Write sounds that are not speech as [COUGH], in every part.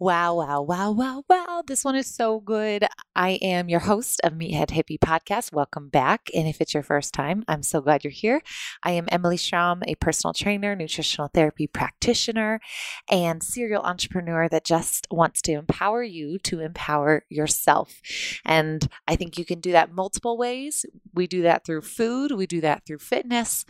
Wow, wow, wow, wow, wow. This one is so good. I am your host of Meathead Hippie Podcast. Welcome back. And if it's your first time, I'm so glad you're here. I am Emily Schramm, a personal trainer, nutritional therapy practitioner, and serial entrepreneur that just wants to empower you to empower yourself. And I think you can do that multiple ways. We do that through food, we do that through fitness.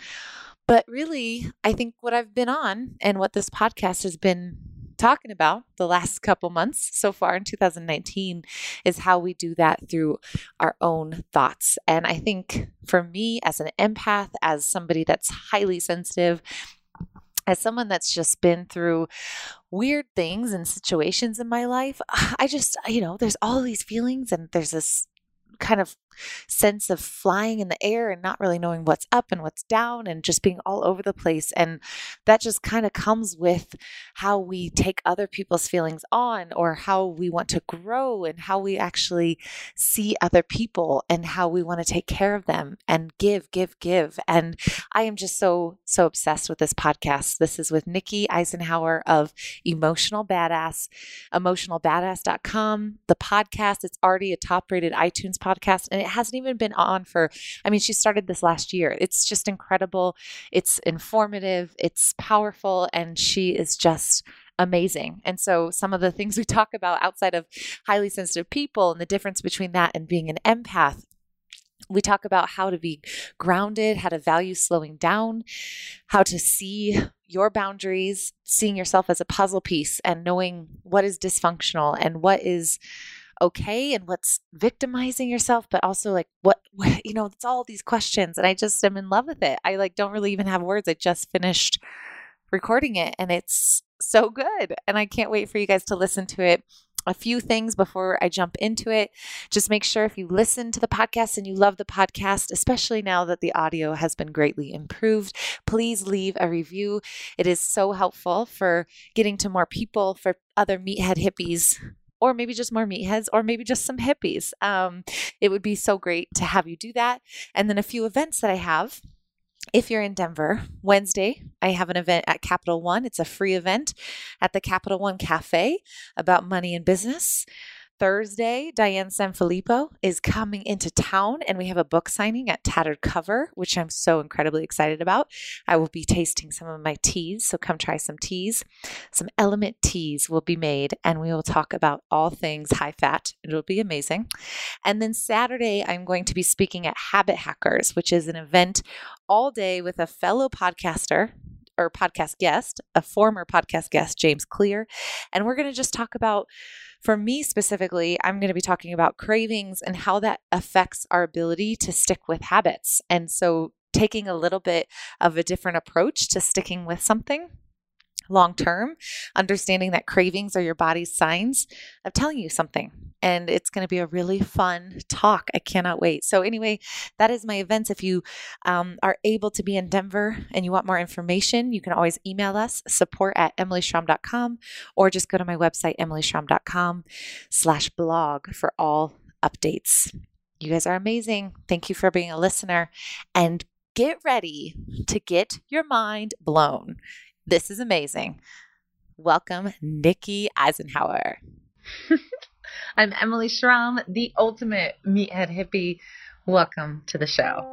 But really, I think what I've been on and what this podcast has been talking about the last couple months so far in 2019 is how we do that through our own thoughts. And I think for me, as an empath, as somebody that's highly sensitive, as someone that's just been through weird things and situations in my life, [SIGHS] I just, you know, there's all these feelings and there's this kind of sense of flying in the air and not really knowing what's up and what's down and just being all over the place. And that just kind of comes with how we take other people's feelings on or how we want to grow and how we actually see other people and how we want to take care of them and give, give, give. And I am just so, so obsessed with this podcast. This is with Nikki Eisenhauer of Emotional Badass, emotionalbadass.com. The podcast, it's already a top rated iTunes podcast and it hasn't even been on for, I mean, she started this last year. It's just incredible. It's informative, it's powerful, and she is just amazing. And so, some of the things we talk about outside of highly sensitive people and the difference between that and being an empath we talk about how to be grounded, how to value slowing down, how to see your boundaries, seeing yourself as a puzzle piece, and knowing what is dysfunctional and what is okay and what's victimizing yourself, but also like what, [LAUGHS] what, you know, it's all these questions. And I just am in love with it. I like don't really even have words. I just finished recording it and it's so good. And I can't wait for you guys to listen to it a few things before I jump into it. Just make sure if you listen to the podcast and you love the podcast, especially now that the audio has been greatly improved, please leave a review. It is so helpful for getting to more people, for other meathead hippies or maybe just more meatheads, or maybe just some hippies. Um, it would be so great to have you do that. And then a few events that I have. If you're in Denver, Wednesday, I have an event at Capital One. It's a free event at the Capital One Cafe about money and business. Thursday, Diane Sanfilippo is coming into town, and we have a book signing at Tattered Cover, which I'm so incredibly excited about. I will be tasting some of my teas, so come try some teas. Some element teas will be made, and we will talk about all things high fat. It'll be amazing. And then Saturday, I'm going to be speaking at Habit Hackers, which is an event all day with a fellow podcaster or podcast guest, a former podcast guest, James Clear. And we're going to just talk about, for me specifically, I'm going to be talking about cravings and how that affects our ability to stick with habits. And so, taking a little bit of a different approach to sticking with something long term, understanding that cravings are your body's signs of telling you something. And it's going to be a really fun talk. I cannot wait. So, anyway, that is my events. If you um, are able to be in Denver and you want more information, you can always email us support at emilyschramm.com or just go to my website, emilyschramm.com slash blog for all updates. You guys are amazing. Thank you for being a listener and get ready to get your mind blown. This is amazing. Welcome, Nikki Eisenhauer. [LAUGHS] I'm Emily Schramm, the ultimate meathead hippie. Welcome to the show. All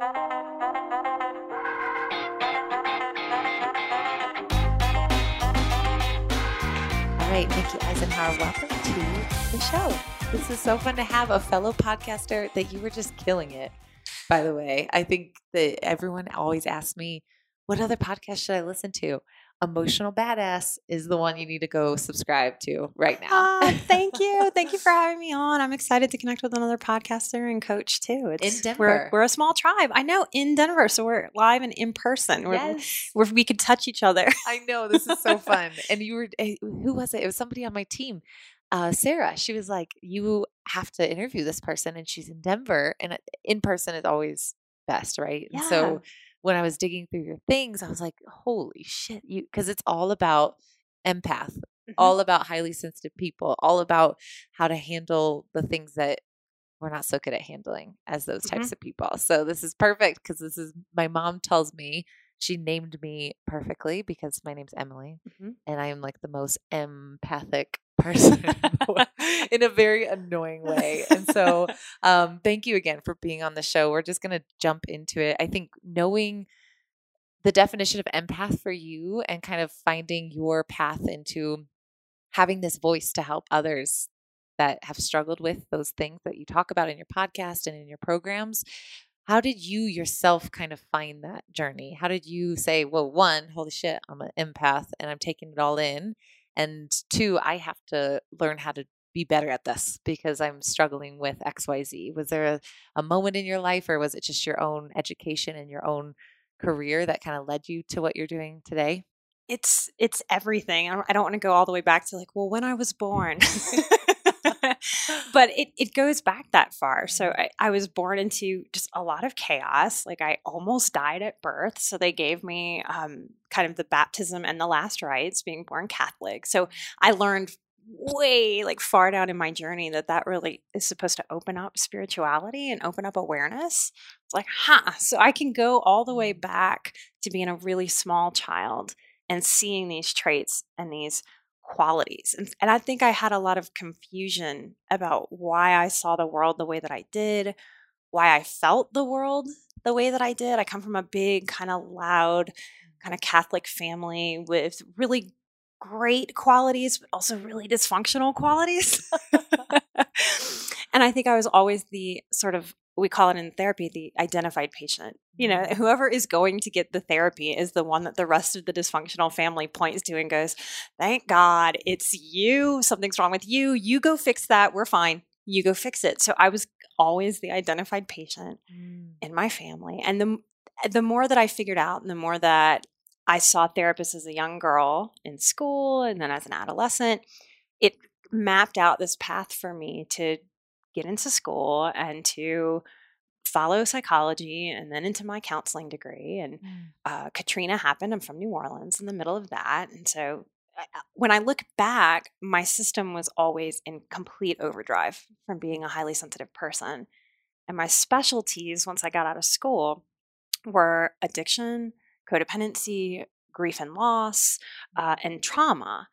right, Nikki Eisenhauer, welcome to the show. This is so fun to have a fellow podcaster that you were just killing it. By the way, I think that everyone always asks me, what other podcast should I listen to? Emotional Badass is the one you need to go subscribe to right now. Uh, [LAUGHS] thank you. thank you for having me on. I'm excited to connect with another podcaster and coach too. It's, in Denver. We're, we're a small tribe. I know in Denver. So we're live and in person yes. where, we could touch each other. I know. This is so [LAUGHS] fun. and you were, eh, who was it? It was somebody on my team. Uh, Sarah, she was like, you have to interview this person and she's in Denver and uh, in person is always best, right? Yeah. And so when I was digging through your things, I was like, holy shit, you because it's all about empath, mm-hmm. all about highly sensitive people, all about how to handle the things that we're not so good at handling as those types mm-hmm. of people. So this is perfect because this is my mom tells me she named me perfectly because my name's Emily Mhm. and I am like the most empathic person [LAUGHS] [LAUGHS] in a very annoying way. And so, um, thank you again for being on the show. We're just going to jump into it. I think knowing the definition of empath for you and kind of finding your path into having this voice to help others that have struggled with those things that you talk about in your podcast and in your programs. How did you yourself kind of find that journey? How did you say, well, one, holy shit, I'm an empath and I'm taking it all in. And two, I have to learn how to be better at this because I'm struggling with XYZ. Was there a, a moment in your life or was it just your own education and your own career that kind of led you to what you're doing today? it's it's everything. I don't, I don't want to go all the way back to like, well, when I was born. [LAUGHS] [LAUGHS] [LAUGHS] but it, it goes back that far. So I, I was born into just a lot of chaos. Like I almost died at birth. So they gave me um, kind of the baptism and the last rites, being born Catholic. So I learned way like far down in my journey that that really is supposed to open up spirituality and open up awareness. It's like, huh. So I can go all the way back to being a really small child and seeing these traits and these qualities. And, and I think I had a lot of confusion about why I saw the world the way that I did, why I felt the world the way that I did. I come from a big, kind of loud, kind of mm-hmm. Catholic family with really great qualities, but also really dysfunctional qualities. [LAUGHS] [LAUGHS] and I think I was always the sort of we call it in therapy the identified patient. You know, mm-hmm. whoever is going to get the therapy is the one that the rest of the dysfunctional family points to and goes, Thank God it's you. Something's wrong with you. You go fix that. We're fine. You go fix it. So I was always the identified patient mm. in my family. And the, the more that I figured out and the more that I saw therapists as a young girl in school and then as an adolescent, it mapped out this path for me to get into school and to follow psychology and then into my counseling degree. And uh, Katrina happened. I'm from New Orleans in the middle of that. And so I- when I look back, my system was always in complete overdrive from being a highly sensitive person. And my specialties, once I got out of school, were addiction, codependency, grief and loss, uh, and trauma.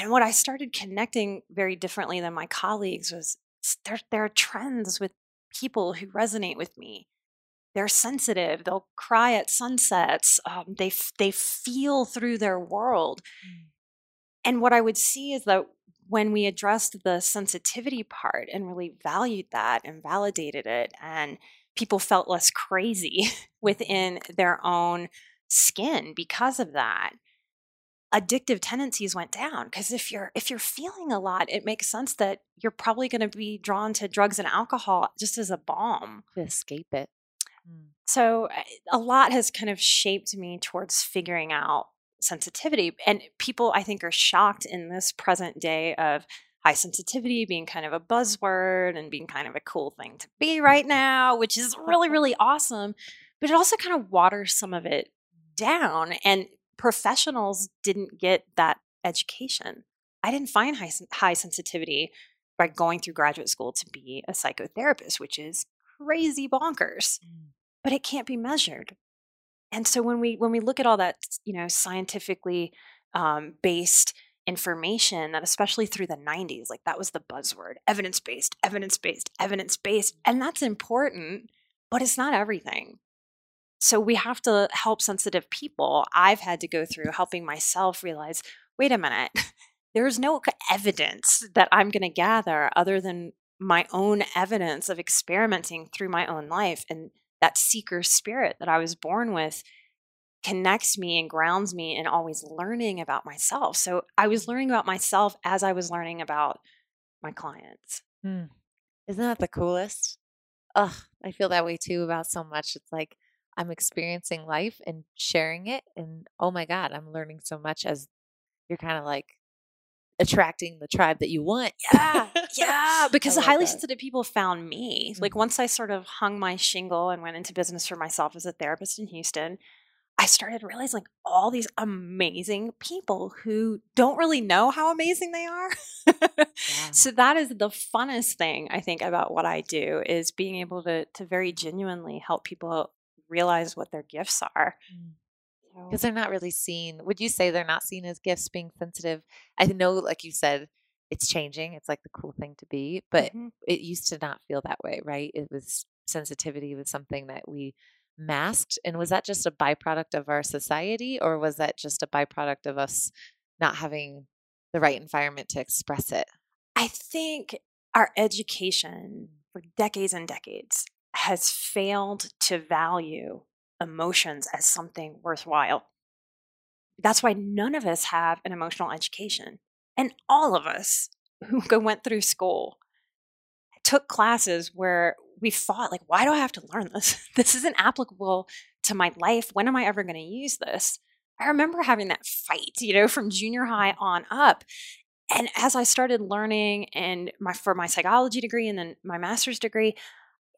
And what I started connecting very differently than my colleagues was there, there are trends with people who resonate with me. They're sensitive. They'll cry at sunsets. Um, they they feel through their world. And what I would see is that when we addressed the sensitivity part and really valued that and validated it, and people felt less crazy [LAUGHS] within their own skin because of that addictive tendencies went down because if you're if you're feeling a lot it makes sense that you're probably going to be drawn to drugs and alcohol just as a balm To escape it. Mm. so a lot has kind of shaped me towards figuring out sensitivity and people i think are shocked in this present day of high sensitivity being kind of a buzzword and being kind of a cool thing to be right now which is really [LAUGHS] really awesome but it also kind of waters some of it down and professionals didn't get that education. I didn't find high, high sensitivity by going through graduate school to be a psychotherapist which is crazy bonkers but it can't be measured. And so when we when we look at all that you know scientifically um, based information that especially through the 90s like that was the buzzword evidence based evidence based evidence based and that's important but it's not everything so we have to help sensitive people i've had to go through helping myself realize wait a minute [LAUGHS] there's no evidence that i'm going to gather other than my own evidence of experimenting through my own life and that seeker spirit that I was born with connects me and grounds me in always learning about myself. So I was learning about myself as I was learning about my clients. Hmm. Isn't that the coolest? Ugh, I feel that way too about so much. It's like I'm experiencing life and sharing it. And oh my God, I'm learning so much as you're kind of like attracting the tribe that you want. Yeah, yeah. [LAUGHS] Because the highly that. sensitive people found me. Like Mhm. once I sort of hung my shingle and went into business for myself as a therapist in Houston, I started realizing like all these amazing people who don't really know how amazing they are. [LAUGHS] Yeah. So that is the funnest thing I think about what I do is being able to to very genuinely help people realize what their gifts are. Mm. because they're not really seen. Would you say they're not seen as gifts being sensitive? I know, like you said, it's changing. It's like the cool thing to be, but Mhm. it used to not feel that way, right? It was sensitivity was something that we masked. And was that just a byproduct of our society, or was that just a byproduct of us not having the right environment to express it? I think our education for decades and decades has failed to value emotions as something worthwhile. That's why none of us have an emotional education. And all of us [LAUGHS] who went through school took classes where we thought, like, why do I have to learn this? [LAUGHS] This isn't applicable to my life. When am I ever going to use this? I remember having that fight, you know, from junior high on up. And as I started learning and my for my psychology degree and then my master's degree,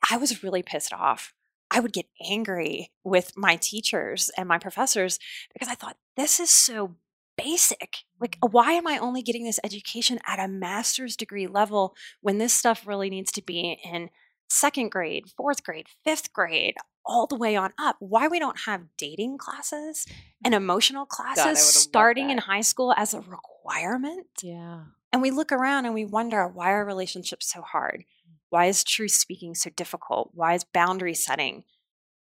I was really pissed off. I would get angry with my teachers and my professors because I thought this is so basic. Like why am I only getting this education at a master's degree level when this stuff really needs to be in second grade, fourth grade, fifth grade, all the way on up? Why we don't have dating classes and emotional classes would've starting in high school as a requirement? Yeah. And we look around and we wonder why are relationships so hard? Why is truth speaking so difficult? Why is boundary setting?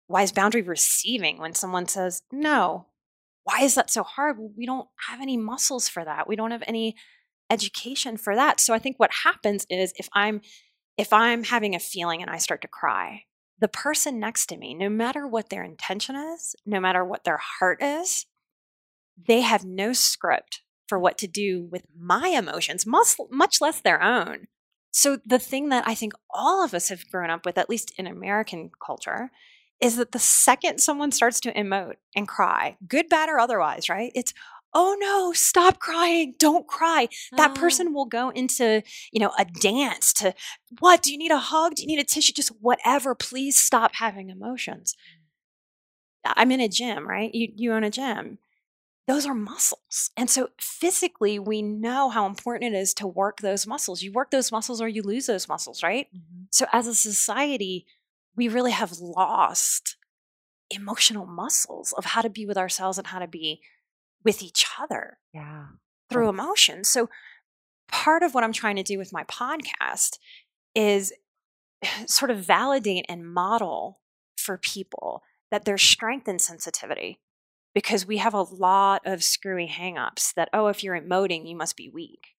Why is boundary receiving when someone says no? Why is that so hard? We don't have any muscles for that. We don't have any education for that. So I think what happens is if I'm if I'm having a feeling and I start to cry, the person next to me, no matter what their intention is, no matter what their heart is, they have no script for what to do with my emotions, much less their own. So, the thing that I think all of us have grown up with, at least in American culture, is that the second someone starts to emote and cry, good, bad, or otherwise, right? It's, oh no, stop crying, don't cry. That Oh. person will go into, you know, a dance to, what? Do you need a hug? Do you need a tissue? Just whatever. Please stop having emotions. Mm. I'm in a gym, right? You, you own a gym those are muscles. And so physically, we know how important it is to work those muscles. You work those muscles or you lose those muscles, right? Mhm. So as a society, we really have lost emotional muscles of how to be with ourselves and how to be with each other Yeah. through emotion. So part of what I'm trying to do with my podcast is [SIGHS] sort of validate and model for people that there's strength in sensitivity because we have a lot of screwy hangups that oh if you're emoting you must be weak.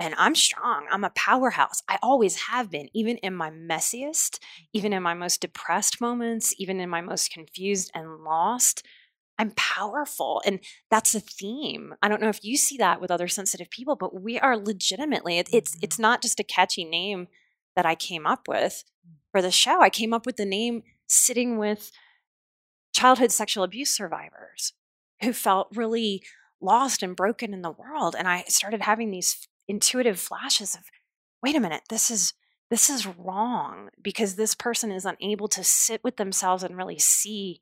And I'm strong. I'm a powerhouse. I always have been, even in my messiest, even in my most depressed moments, even in my most confused and lost. I'm powerful. And that's a theme. I don't know if you see that with other sensitive people, but we are legitimately, it, it's Mhm. it's not just a catchy name that I came up with for the show. I came up with the name sitting with childhood sexual abuse survivors who felt really lost and broken in the world. And I started having these intuitive flashes of, wait a minute, this is this is wrong because this person is unable to sit with themselves and really see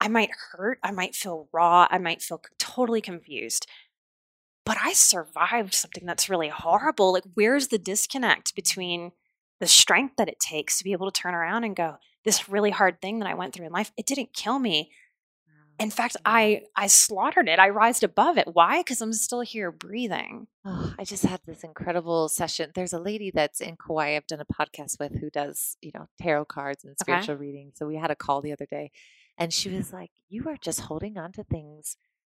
I might hurt, I might feel raw, I might feel totally confused. But I survived something that's really horrible. Like, where's the disconnect between the strength that it takes to be able to turn around and go, this really hard thing that I went through in life, it didn't kill me. In fact, I I slaughtered it. I rised above it. Why? Because I'm still here breathing. Oh, I just had this incredible session. There's a lady that's in Kauai I've done a podcast with who does, you know, tarot cards and Okay. spiritual readings. So we had a call the other day and she was like, You are just holding on to things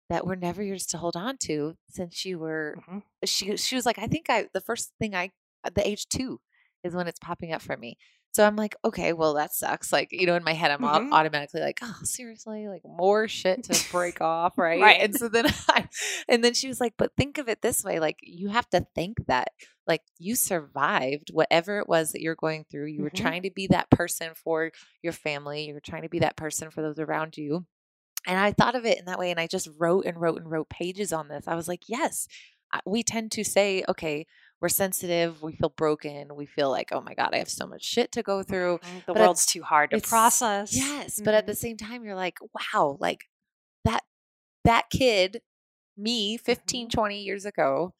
that were never yours to hold on to since you were Mhm. she she was like, I think I the first thing I the age two is when it's popping up for me. So I'm like, okay, well that sucks. Like, you know, in my head I'm Mhm. automatically like, oh, seriously, like more shit to break off, [LAUGHS] right? Right. And so then [LAUGHS] I and then she was like, but think of it this way, like you have to think that like you survived whatever it was that you're going through. You were Mhm. trying to be that person for your family, you were trying to be that person for those around you. And I thought of it in that way. And I just wrote and wrote and wrote pages on this. I was like, yes, we tend to say, okay, we're sensitive, we feel broken, we feel like, oh my God, I have so much shit to go through. The But world's too hard to process. Yes. But at the mm-hmm. same time, you're like, wow, like that, that kid, me 15, mm-hmm. 20 years ago,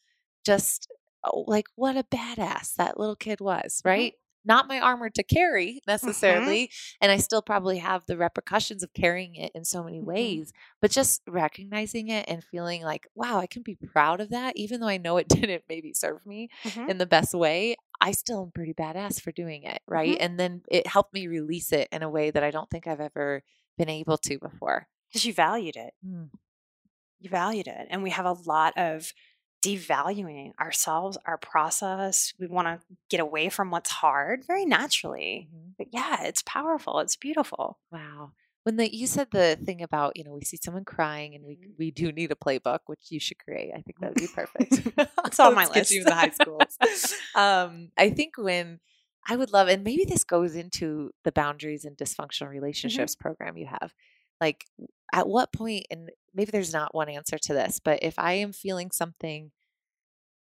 just oh, like what a badass that little kid was, mm-hmm. right? Not my armor to carry necessarily. Mm-hmm. And I still probably have the repercussions of carrying it in so many mm-hmm. ways, but just recognizing it and feeling like, wow, I can be proud of that, even though I know it [LAUGHS] didn't maybe serve me mm-hmm. in the best way. I still am pretty badass for doing it. Right. Mm-hmm. And then it helped me release it in a way that I don't think I've ever been able to before. Because you valued it. Mm. You valued it. And we have a lot of devaluing ourselves, our process. We want to get away from what's hard very naturally. Mm-hmm. But yeah, it's powerful. It's beautiful. Wow. When the you said the thing about, you know, we see someone crying and we mm-hmm. we do need a playbook, which you should create. I think that would be perfect. [LAUGHS] it's [LAUGHS] on my list. You in the high schools. [LAUGHS] um, I think when I would love, and maybe this goes into the boundaries and dysfunctional mm-hmm. relationships mm-hmm. program you have. Like, at what point, and maybe there's not one answer to this, but if I am feeling something,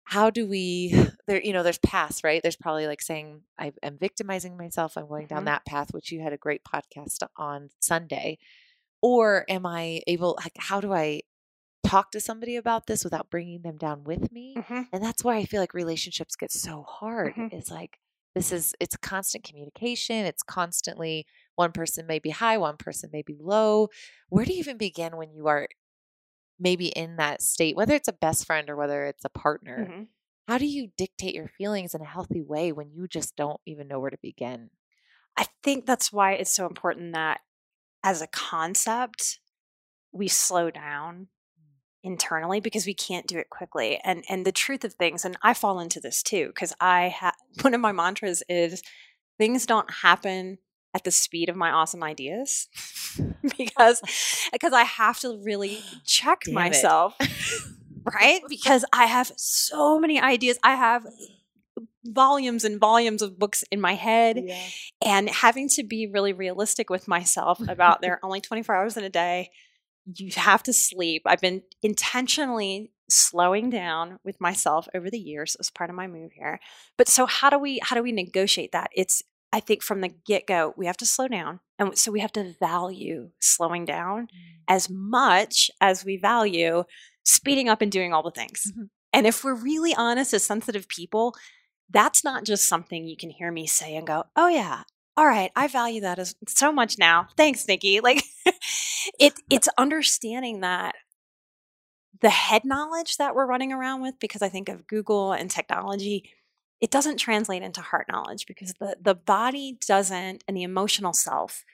how do we, [SIGHS] there, you know, there's paths, right? There's probably like saying, I am victimizing myself, I'm going mm-hmm. down that path, which you had a great podcast on Sunday. Or am I able, like, how do I talk to somebody about this without bringing them down with me? Mm-hmm. And that's why I feel like relationships get so hard. Mm-hmm. It's like, this is, it's constant communication. It's constantly, one person may be high, one person may be low. Where do you even begin when you are maybe in that state, whether it's a best friend or whether it's a partner? Mm-hmm. How do you dictate your feelings in a healthy way when you just don't even know where to begin? I think that's why it's so important that as a concept, we slow down. Internally because we can't do it quickly and and the truth of things and i fall into this too because i have [LAUGHS] one of my mantras is things don't happen at the speed of my awesome ideas [LAUGHS] because [LAUGHS] because I have to really check Damn myself. right? Because I have so many ideas. I have volumes and volumes of books in my head yeah. and having to be really realistic with myself about there are only 24 hours in a day. You have to sleep. I've been intentionally slowing down with myself over the years as part of my move here. But so how do we how do we negotiate that? It's I think from the get go, we have to slow down. And so we have to value slowing down mm. as much as we value speeding up and doing all the things. Mm-hmm. And if we're really honest as sensitive people, that's not just something you can hear me say and go, oh, yeah. All right, I value that as so much now. Thanks, Nikki. Like [LAUGHS] it it's understanding that the head knowledge that we're running around with because I think of Google and technology it doesn't translate into heart knowledge because the, the body doesn't, and the emotional self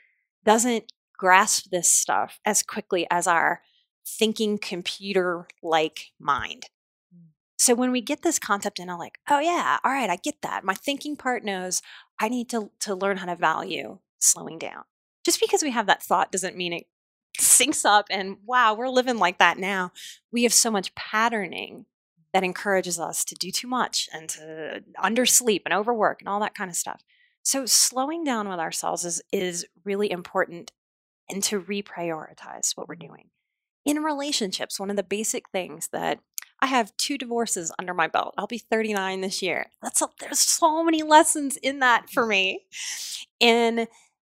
doesn't grasp this stuff as quickly as our thinking computer like mind. Mm. So when we get this concept in, I'm like, oh yeah, all right, I get that. My thinking part knows I need to to learn how to value slowing down. Just because we have that thought doesn't mean it [LAUGHS] syncs up and wow, we're living like that now. We have so much patterning that encourages us to do too much and to undersleep and overwork and all that kind of stuff. So slowing down with ourselves is is really important and to reprioritize what we're doing. In relationships, one of the basic things that I have two divorces under my belt. I'll be 39 this year. That's a, there's so many lessons in that for me. In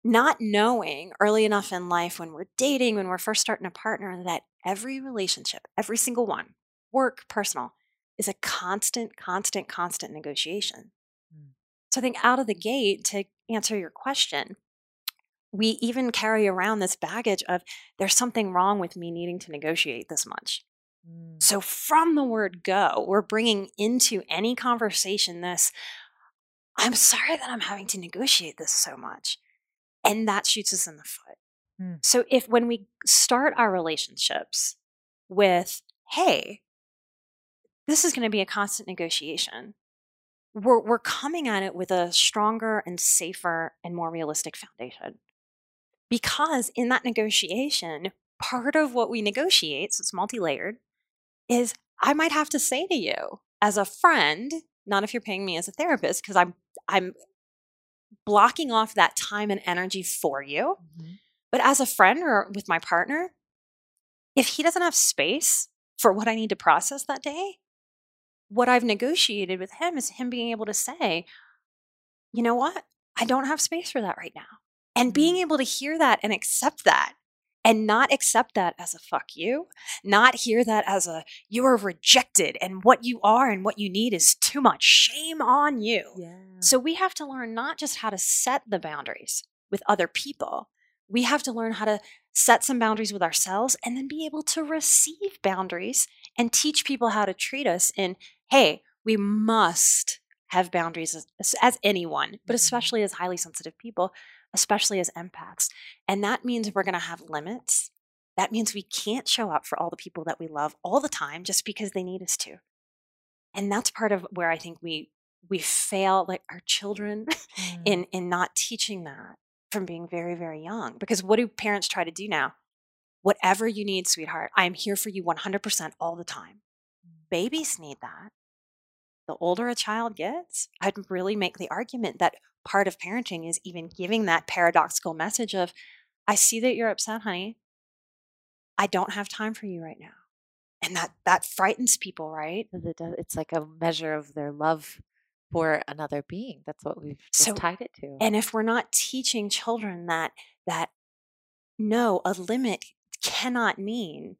not knowing early enough in life when we're dating, when we're first starting a partner, that every relationship, every single one, work, personal, is a constant, constant, constant negotiation. Mm. So I think out of the gate, to answer your question, we even carry around this baggage of there's something wrong with me needing to negotiate this much. Mm. So from the word go, we're bringing into any conversation this I'm sorry that I'm having to negotiate this so much. And that shoots us in the foot. Mm. So if when we start our relationships with, hey, this is going to be a constant negotiation. We're, we're coming at it with a stronger and safer and more realistic foundation. Because in that negotiation, part of what we negotiate, so it's multi layered, is I might have to say to you as a friend, not if you're paying me as a therapist, because I'm I'm blocking off that time and energy for you. Mm-hmm. But as a friend or with my partner, if he doesn't have space for what I need to process that day, what I've negotiated with him is him being able to say, you know what? I don't have space for that right now. And being mm. able to hear that and accept that and not accept that as a fuck you, not hear that as a you are rejected and what you are and what you need is too much. Shame on you. Yeah. So we have to learn not just how to set the boundaries with other people, we have to learn how to set some boundaries with ourselves and then be able to receive boundaries and teach people how to treat us in, hey, we must have boundaries as, as anyone, but mm-hmm. especially as highly sensitive people, especially as empaths. And that means we're going to have limits. That means we can't show up for all the people that we love all the time just because they need us to. And that's part of where I think we we fail like our children [LAUGHS] Mm. in in not teaching that from being very very young because what do parents try to do now whatever you need sweetheart i am here for you 100% all the time babies need that the older a child gets i'd really make the argument that part of parenting is even giving that paradoxical message of i see that you're upset honey i don't have time for you right now and that that frightens people right? it's like a measure of their love for another being. That's what we've So- tied it to. And if we're not teaching children that that no, a limit cannot mean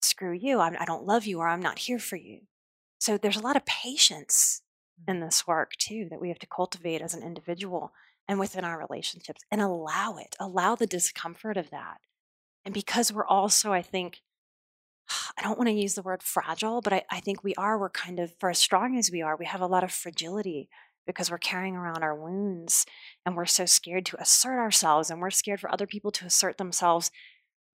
screw you, I'm, I don't love you, or I'm not here for you. So there's a lot of patience in this work too that we have to cultivate as an individual and within our relationships, and allow it, allow the discomfort of that. And because we're also, I think, [SIGHS] I don't want to use the word fragile, but I, I think we are. We're kind of, for as strong as we are, we have a lot of fragility because we're carrying around our wounds and we're so scared to assert ourselves and we're scared for other people to assert themselves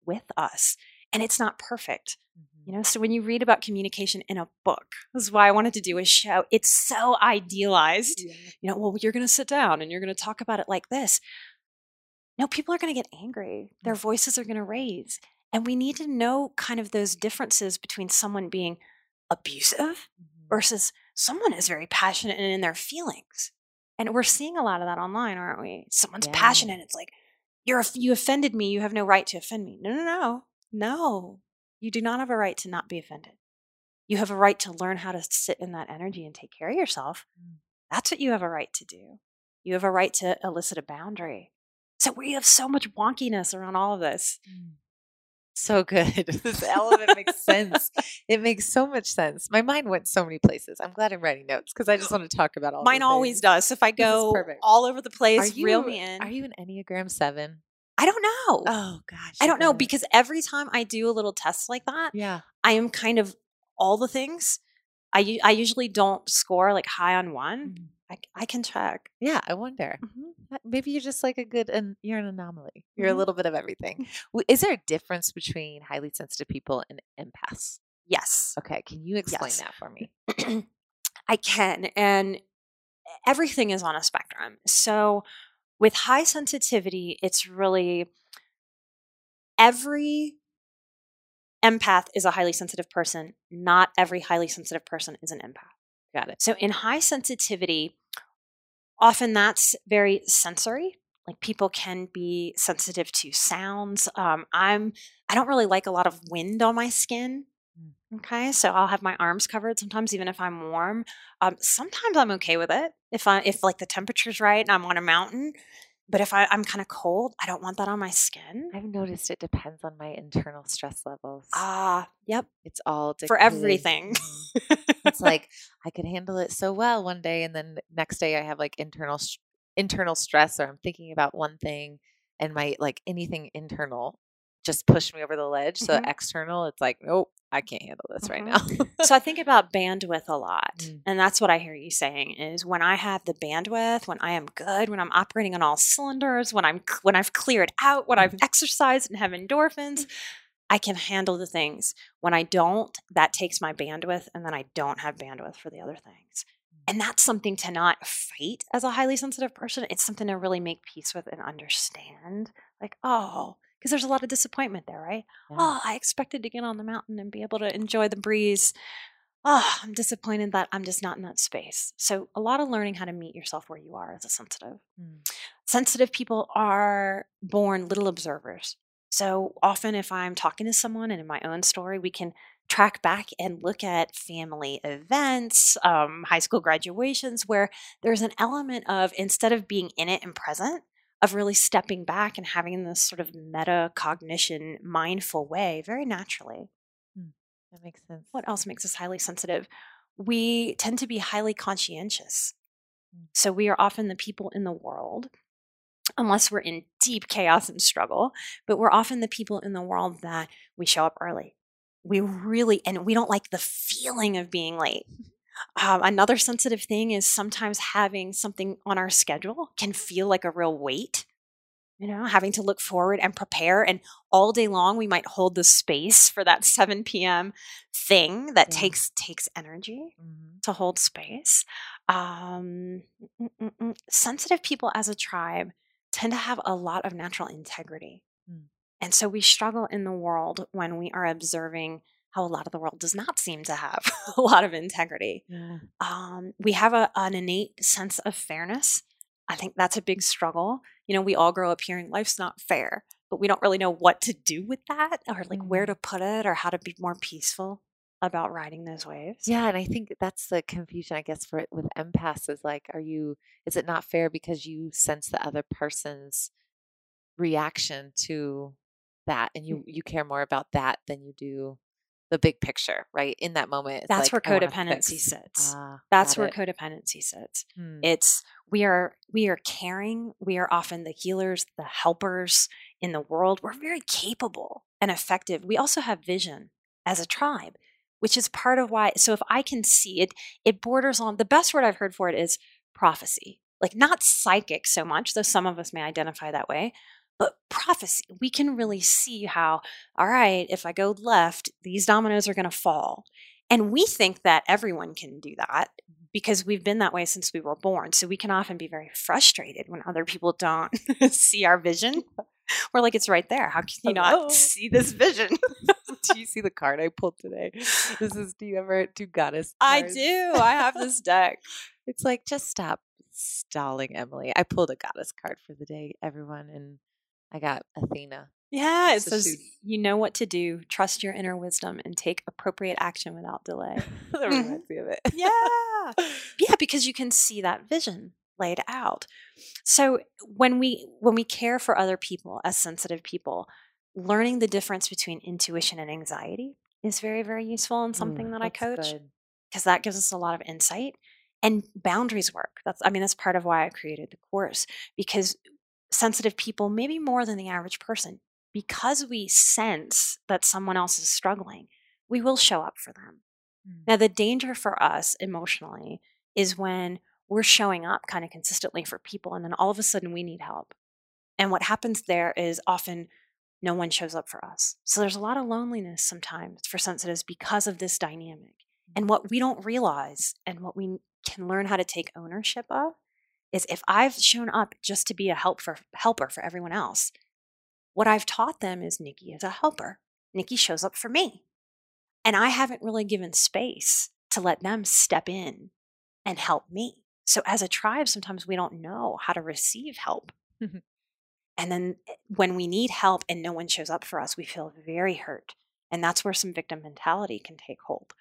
with us. And it's not perfect. Mm-hmm. You know, so when you read about communication in a book, this is why I wanted to do a show. It's so idealized. You know, well, you're going to sit down and you're going to talk about it like this. No, people are going to get angry. Their voices are going to raise. And we need to know kind of those differences between someone being abusive Mhm. versus someone is very passionate and in their feelings. And we're seeing a lot of that online, aren't we? Someone's Yeah. passionate. It's like, you're you offended me. You have no right to offend me. No, no, no. No. You do not have a right to not be offended. You have a right to learn how to sit in that energy and take care of yourself. Mm. That's what you have a right to do. You have a right to elicit a boundary. So we have so much wonkiness around all of this. So good. [LAUGHS] this element makes [LAUGHS] sense. It makes so much sense. My mind went so many places. I'm glad I'm writing notes because I just [GASPS] want to talk about all. Mine always things. does. If I go all over the place, you, reel me in. Are you an Enneagram Seven? I don't know. Oh gosh, I don't know because every time I do a little test like that, yeah, I am kind of all the things. I I usually don't score like high on one. Mhm. I, I can check. yeah. I wonder. Uh, Maybe you're just like a good, and you're an anomaly. You're Mhm. a little bit of everything. [LAUGHS] Is there a difference between highly sensitive people and empaths? Yes, Okay, can you explain Yes. that for me? [CLEARS THROAT] I can. And everything is on a spectrum. So with high sensitivity, it's really every empath is a highly sensitive person. Not every highly sensitive person is an empath. Got it. So in high sensitivity, often that's very sensory. Like people can be sensitive to sounds. Um, I'm I don't really like a lot of wind on my skin. Okay, so I'll have my arms covered sometimes, even if I'm warm. Um, sometimes I'm okay with it if I if like the temperature's right and I'm on a mountain. But if I, I'm kind of cold, I don't want that on my skin. I've noticed it depends on my internal stress levels. Ah, yep, it's all different for dictated. everything. Mhm. it's [LAUGHS] like I could handle it so well one day, and then next day I have like internal internal stress, or I'm thinking about one thing, and my like anything internal just pushed me over the ledge. So Mhm. external, it's like nope, I can't handle this right Mhm. now. [LAUGHS] so I think about bandwidth a lot. Mm. And that's what I hear you saying is when I have the bandwidth, when I am good, when I'm operating on all cylinders, when I'm when I've cleared out, when I've exercised and have endorphins, I can handle the things. When I don't, that takes my bandwidth and then I don't have bandwidth for the other things. And that's something to not fight as a highly sensitive person. It's something to really make peace with and understand. Like, oh, because there's a lot of disappointment there, right? Yeah. Oh, I expected to get on the mountain and be able to enjoy the breeze. Oh, I'm disappointed that I'm just not in that space. So, a lot of learning how to meet yourself where you are as a sensitive. Mm. Sensitive people are born little observers. So, often if I'm talking to someone and in my own story, we can track back and look at family events, um, high school graduations, where there's an element of instead of being in it and present, of really stepping back and having this sort of metacognition, mindful way very naturally. That makes sense. What else makes us highly sensitive? We tend to be highly conscientious. Mm. So we are often the people in the world, unless we're in deep chaos and struggle, but we're often the people in the world that we show up early. We really, and we don't like the feeling of being late. Um, another sensitive thing is sometimes having something on our schedule can feel like a real weight. You know, having to look forward and prepare. And all day long, we might hold the space for that [LAUGHS] 7 p.m. thing that Yeah. takes takes energy Mhm. to hold space. Um, mm, mm, mm. sensitive people as a tribe tend to have a lot of natural integrity. Mm. And so we struggle in the world when we are observing how a lot of the world does not seem to have [LAUGHS] a lot of integrity. Yeah. Um, we have a, an innate sense of fairness. I think that's a big struggle. You know, we all grow up hearing life's not fair, but we don't really know what to do with that or like where Mm. to put it or how to be more peaceful about riding those waves. Yeah, and I think that's the confusion, I guess, for with empaths is like, are you? Is it not fair because you sense the other person's reaction to that, and you you care more about that than you do the big picture, right? In that moment, That's like, where codependency sits. Ah, That's where it. codependency sits. Hmm. It's we are we are caring. We are often the healers, the helpers in the world. We're very capable and effective. We also have vision as a tribe, which is part of why. So if I can see it, it borders on the best word I've heard for it is prophecy. Like not psychic so much, though some of us may identify that way, but prophecy. We can really see how, all right, if I go left, these dominoes are going to fall. And we think that everyone can do that because we've been that way since we were born. So we can often be very frustrated when other people don't [LAUGHS] see our vision. We're like, it's right there. How can you [LAUGHS] Hello? not see this vision? [LAUGHS] do you see the card I pulled today? This is. Do you ever do goddess? Cards? I do. I have this deck. It's like just stop stalling, Emily. I pulled a goddess card for the day, everyone, and I got Athena. Yeah, it says you know what to do. Trust your inner wisdom and take appropriate action without delay. [LAUGHS] that Mhm. reminds me of it. Yeah. [LAUGHS] yeah because you can see that vision laid out so when we when we care for other people as sensitive people learning the difference between intuition and anxiety is very very useful and something Mm, that i coach because that gives us a lot of insight and boundaries work that's i mean that's part of why i created the course because sensitive people maybe more than the average person because we sense that someone else is struggling we will show up for them Mm. now, the danger for us emotionally is when we're showing up kind of consistently for people and then all of a sudden we need help. And what happens there is often no one shows up for us. So there's a lot of loneliness sometimes for sensitives because of this dynamic. And what we don't realize and what we can learn how to take ownership of is if I've shown up just to be a help for, helper for everyone else, what I've taught them is Nikki is a helper. Nikki shows up for me. And I haven't really given space to let them step in and help me. So, as a tribe, sometimes we don't know how to receive help. Mhm. and then eh, when we need help and no one shows up for us, we feel very hurt. And that's where some victim mentality can take hold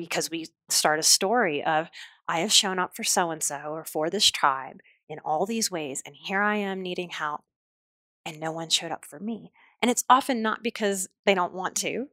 because we start a story of, I have shown up for so and so or for this tribe in all these ways, and here I am needing help, and no one showed up for me. And it's often not because they don't want to,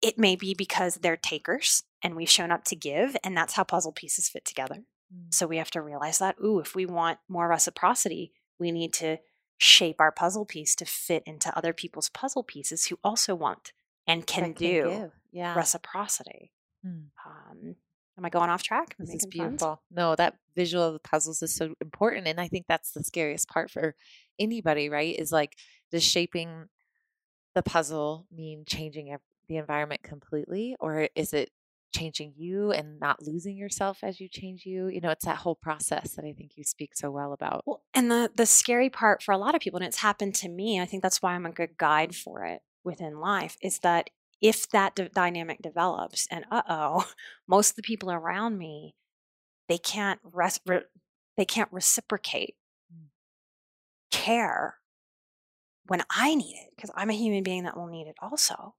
it may be because they're takers and we've shown up to give, and that's how puzzle pieces fit together. Mm. So we have to realize that, ooh, if we want more reciprocity, we need to shape our puzzle piece to fit into other people's puzzle pieces who also want and can That do give. Yeah. reciprocity. Mm. Um, am I going off track? This is beautiful. No, that visual of the puzzles is so important. And I think that's the scariest part for anybody, right? Is like, does shaping the puzzle mean changing the environment completely? Or is it changing you and not losing yourself as you change you? You know, it's that whole process that I think you speak so well about. Well, and the the scary part for a lot of people, and it's happened to me. I think that's why I'm a good guide for it within life. Is that if that d- dynamic develops, and uh oh, [LAUGHS] most of the people around me, they can't res- re- they can't reciprocate Mm. care when I need it because I'm a human being that will need it also.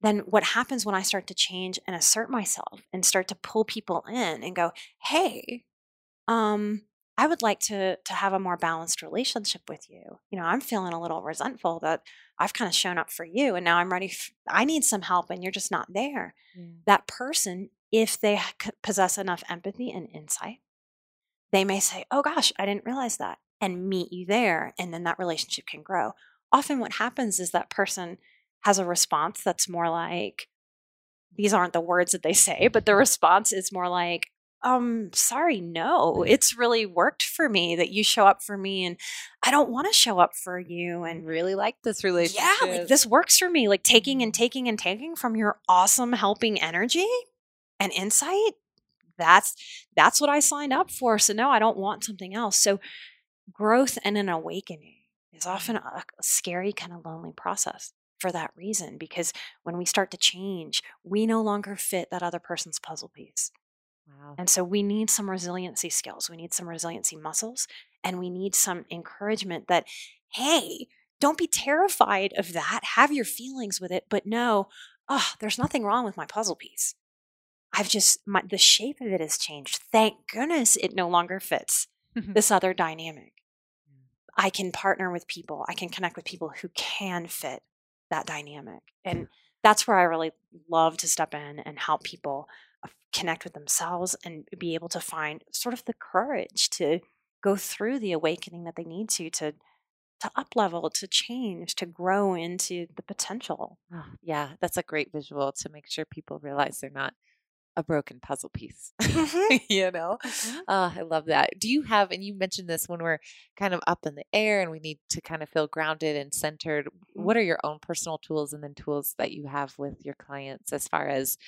Then what happens when I start to change and assert myself and start to pull people in and go, hey, um, I would like to to have a more balanced relationship with you. You know, I'm feeling a little resentful that I've kind of shown up for you and now I'm ready f- I need some help and you're just not there. That person if they possess enough empathy and insight, they may say, "Oh gosh, I didn't realize that." and meet you there and then that relationship can grow. Often what happens is that person has a response that's more like these aren't the words that they say, but the response is more like, um sorry no mm-hmm. it's really worked for me that you show up for me and i don't want to show up for you and really like this relationship. yeah like this works for me like taking and mm-hmm. taking and taking from your awesome helping energy and insight that's that's what i signed up for so no i don't want something else. So growth and an awakening is mm-hmm. often a, a scary kind of lonely process for that reason because when we start to change we no longer fit that other person's puzzle piece Wow. and so we need some resiliency skills. We need some resiliency muscles and we need some encouragement that, hey, don't be terrified of that. Have your feelings with it, but know, oh, there's nothing wrong with my puzzle piece. I've just, my, the shape of it has changed. Thank goodness it no longer fits mm-hmm. this other dynamic. Mm. I can partner with people, I can connect with people who can fit that dynamic. And that's where I really love to step in and help people Uh, connect with themselves and be able to find sort of the courage to go through the awakening that they need to to to up level, to change, to grow into the potential. Oh, yeah, that's a great visual to make sure people realize they're not a broken puzzle piece. Mhm. [LAUGHS] you know? Oh, I love that. Do you have, and you mentioned this when we're kind of up in the air and we need to kind of feel grounded and centered. What mm-hmm. are your own personal tools and then tools that you have with your clients as far as,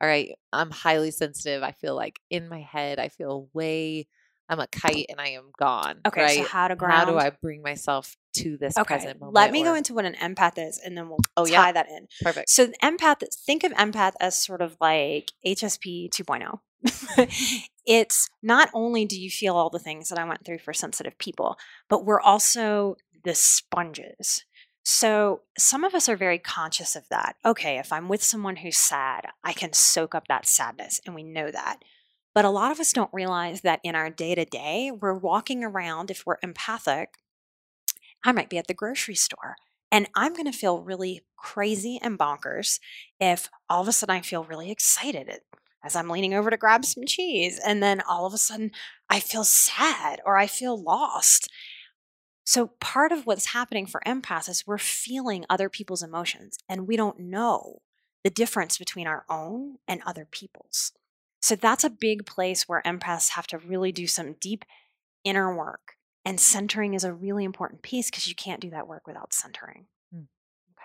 all right, I'm highly sensitive. I feel like in my head, I feel way, I'm a kite and I am gone. Okay, right? so how to How do I bring myself to this okay, present moment? let me go into what an empath is, and then we'll Oh, tie yeah. that in. Perfect. So the empath, think of empath as sort of like HSP 2.0. Mm-hmm. [LAUGHS] it's not only do you feel all the things that I went through for sensitive people, but we're also the sponges. So some of us are very conscious of that. Okay, if I'm with someone who's sad, I can soak up that sadness, and we know that. But a lot of us don't realize that in our day to day, we're walking around, if we're empathic, I might be at the grocery store and I'm going to feel really crazy and bonkers if all of a sudden I feel really excited as I'm leaning over to grab some cheese. And then all of a sudden I feel sad or I feel lost. So, part of what's happening for empaths is we're feeling other people's emotions and we don't know the difference between our own and other people's. So, that's a big place where empaths have to really do some deep inner work. And centering is a really important piece because you can't do that work without centering. Hmm.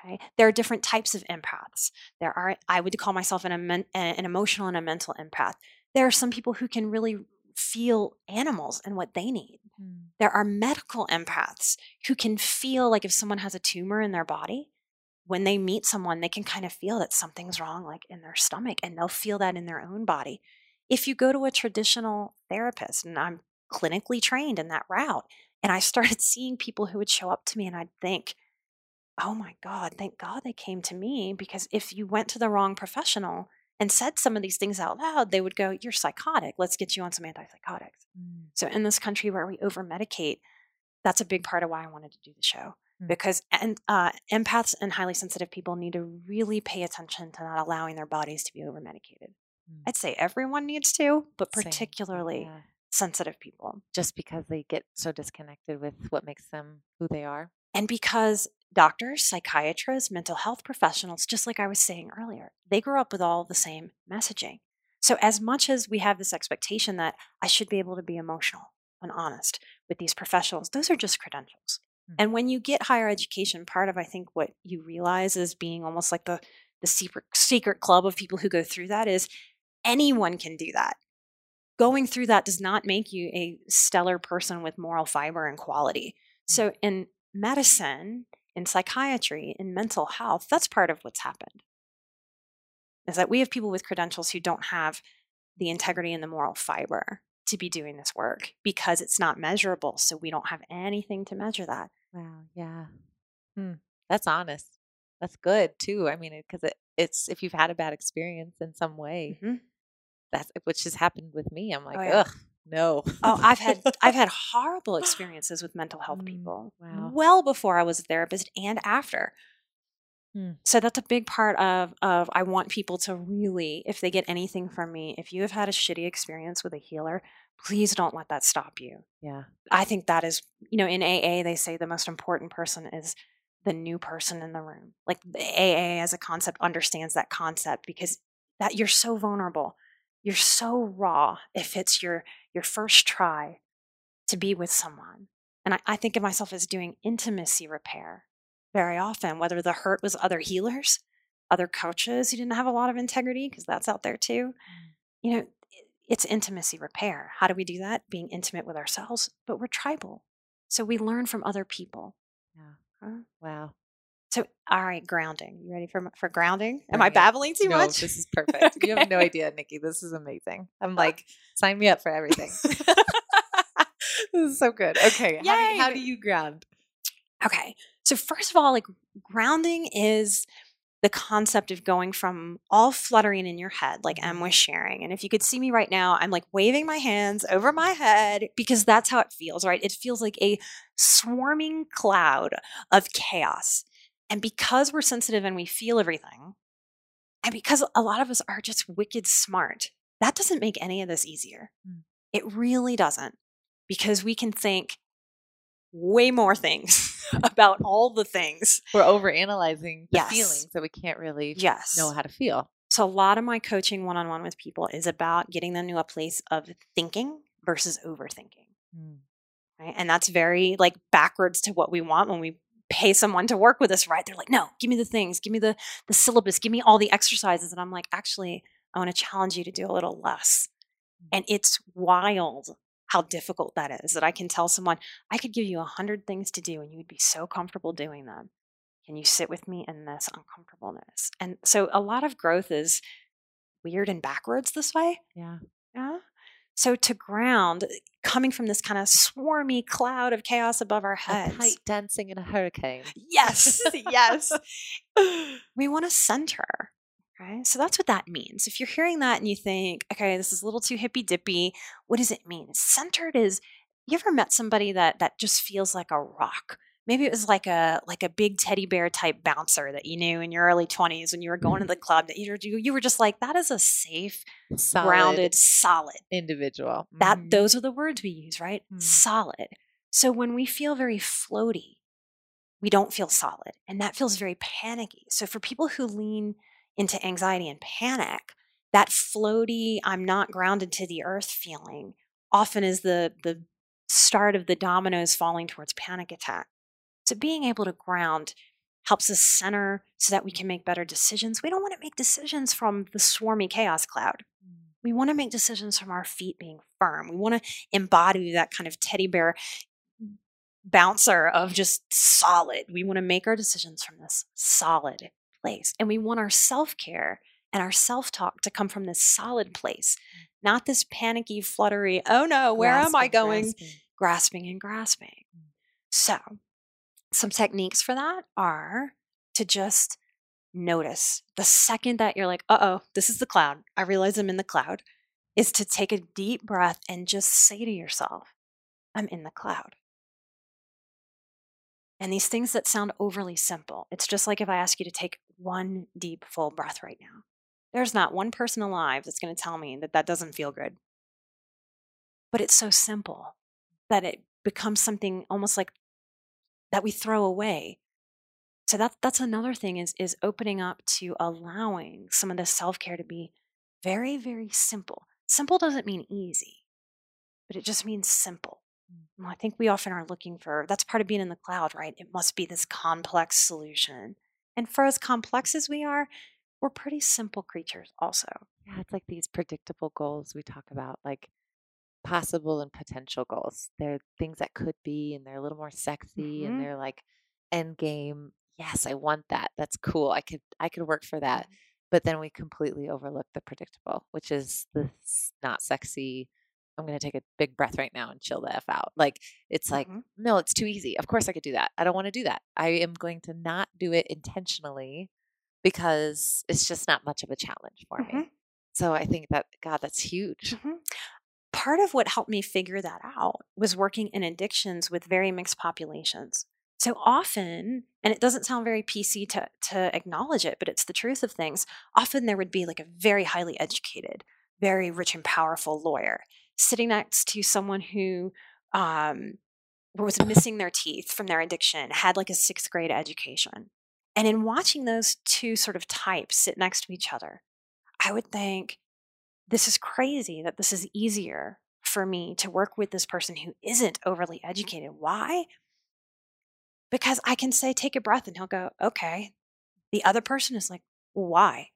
Okay. There are different types of empaths. There are, I would call myself an, an emotional and a mental empath. There are some people who can really feel animals and what they need. Hmm. There are medical empaths who can feel like if someone has a tumor in their body, when they meet someone, they can kind of feel that something's wrong, like in their stomach, and they'll feel that in their own body. If you go to a traditional therapist, and I'm clinically trained in that route, and I started [LAUGHS] seeing people who would show up to me, and I'd think, oh my God, thank God they came to me. Because if you went to the wrong professional and said some of these things out loud, they would go, You're psychotic. Let's get you on some antipsychotics. Hmm. So in this country where we over medicate, that's a big part of why I wanted to do the show. Mm. Because and uh, empaths and highly sensitive people need to really pay attention to not allowing their bodies to be over medicated. Mm. I'd say everyone needs to, but particularly Yeah. sensitive people. just because they get so disconnected with what makes them who they are. And because doctors, psychiatrists, mental health professionals, just like I was saying earlier, they grew up with all the same messaging. So, as much as we have this expectation that I should be able to be emotional and honest with these professionals, those are just credentials. Mm. And when you get higher education, part of I think what you realize is being almost like the the secret secret club of people who go through that is anyone can do that. Going through that does not make you a stellar person with moral fiber and quality. So in medicine, in psychiatry, in mental health, that's part of what's happened. Is that we have people with credentials who don't have the integrity and the moral fiber to be doing this work because it's not measurable. So we don't have anything to measure that. Wow. Yeah. Hmm. That's honest. That's good too. I mean, because it, it's if you've had a bad experience in some way, Mhm. that's which has happened with me. I'm like, Oh, yeah. ugh, no. oh, I've had [LAUGHS] I've had horrible experiences with mental health Mm, people. wow. Well before I was a therapist and after. Hmm. So that's a big part of of I want people to really, if they get anything from me, if you have had a shitty experience with a healer, please don't let that stop you. Yeah. I think that is, you know, in AA they say the most important person is the new person in the room. Like the AA as a concept understands that concept because that you're so vulnerable. You're so raw if it's your your first try to be with someone. And I, I think of myself as doing intimacy repair very often, whether the hurt was other healers, other coaches who didn't have a lot of integrity, because that's out there too. Mm. You know, it's intimacy repair. How do we do that? Being intimate with ourselves, but we're tribal. So we learn from other people. Yeah. Huh? Wow. So, all right, grounding. You ready for for grounding? Am Bring I babbling too no, much? this is perfect. You have no [LAUGHS] idea, Nikki. This is amazing. I'm uh like, sign me up for everything. [LAUGHS] [LAUGHS] this is so good. Okay. How, do, how do you ground? Okay. So first of all, like grounding is the concept of going from all fluttering in your head, like mm-hmm. Em was sharing. And if you could see me right now, I'm like waving my hands over my head because that's how it feels, right? It feels like a swarming cloud of chaos. And because we're sensitive and we feel everything, and because a lot of us are just wicked smart, that doesn't make any of this easier. Mm. It really doesn't because we can think way more things [LAUGHS] about all the things. We're overanalyzing the Yes. feelings that we can't really Yes. know how to feel. So a lot of my coaching one on one with people is about getting them to a place of thinking versus overthinking. Right. And that's very like backwards to what we want when we pay someone to work with us, right? They're like, no, give me the things, give me the the syllabus, give me all the exercises. And I'm like, actually, I want to challenge you to do a little less. Mm. And it's wild how difficult that is that I can tell someone, I could give you a hundred things to do and you would be so comfortable doing them. Can you sit with me in this uncomfortableness? And so a lot of growth is weird and backwards this way. Yeah. Yeah. So to ground, coming from this kind of swarmy cloud of chaos above our A heads. kite dancing in a hurricane. Yes, [LAUGHS] yes. [LAUGHS] we want to center. Okay. So that's what that means. If you're hearing that and you think, okay, this is a little too hippy dippy, what does it mean? Centered is you ever met somebody that that just feels like a rock? Maybe it was like a like a big teddy bear type bouncer that you knew in your early 20s when you were going to the club that you you, you were just like, that is a safe, Solid grounded, solid individual. that Mhm. those are the words we use right Mm. solid so when we feel very floaty we don't feel solid and that feels very panicky so for people who lean into anxiety and panic that floaty i'm not grounded to the earth feeling often is the the start of the dominoes falling towards panic attack so being able to ground helps us center so that we can make better decisions we don't want to make decisions from the swarmy chaos cloud mm. we want to make decisions from our feet being firm. We want to embody that kind of teddy bear bouncer of just solid. We want to make our decisions from this solid place. And we want our self care and our self talk to come from this solid place, mm. not this panicky, fluttery, oh no, where am I going? grasping. grasping and grasping. Mm. So, some techniques for that are to just notice the second that you're like, uh oh, this is the cloud. I realize I'm in the cloud, is to take a deep breath and just say to yourself, I'm in the cloud. And these things that sound overly simple, it's just like if I ask you to take one deep, full breath right now. There's not one person alive that's going to tell me that that doesn't feel good. But it's so simple that it becomes something almost like that we throw away. So that that's another thing is is opening up to allowing some of the self-care to be very very simple. Simple doesn't mean easy, but it just means simple. Mm. And I think we often are looking for that's part of being in the cloud, right? It must be this complex solution. And for as complex as we are, we're pretty simple creatures also. Yeah, it's like these predictable goals we talk about, like possible and potential goals. They're things that could be, and they're a little more sexy, Mhm. and they're like end game. Yes, I want that. That's cool. I could I could work for that. But then we completely overlook the predictable, which is this not sexy. I'm going to take a big breath right now and chill the f out. Like it's like Mhm. no, it's too easy. Of course I could do that. I don't want to do that. I am going to not do it intentionally because it's just not much of a challenge for me. Mhm. So I think that God, that's huge. Mhm. Part of what helped me figure that out was working in addictions with very mixed populations. So often, and it doesn't sound very PC to, to acknowledge it, but it's the truth of things. Often there would be like a very highly educated, very rich and powerful lawyer sitting next to someone who um, was missing their teeth from their addiction, had like a sixth grade education. And in watching those two sort of types sit next to each other, I would think, this is crazy that this is easier for me to work with this person who isn't overly educated. Why? because I can say, take a breath, and he'll go, okay. The other person is like, why?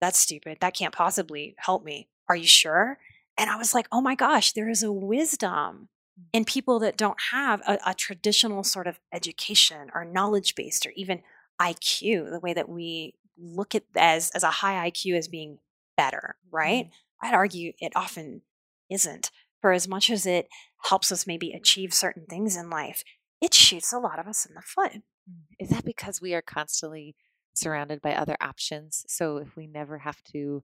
That's stupid. That can't possibly help me. Are you sure? And I was like, oh my gosh, there is a wisdom in people that don't have a, a traditional sort of education or knowledge based or even IQ, the way that we look at as as a high IQ as being better, right? Mm-hmm. I'd argue it often isn't. For as much as it helps us maybe achieve certain things in life, it shoots a lot of us in the foot. Mm, is that because we are constantly surrounded by other options? So if we never have to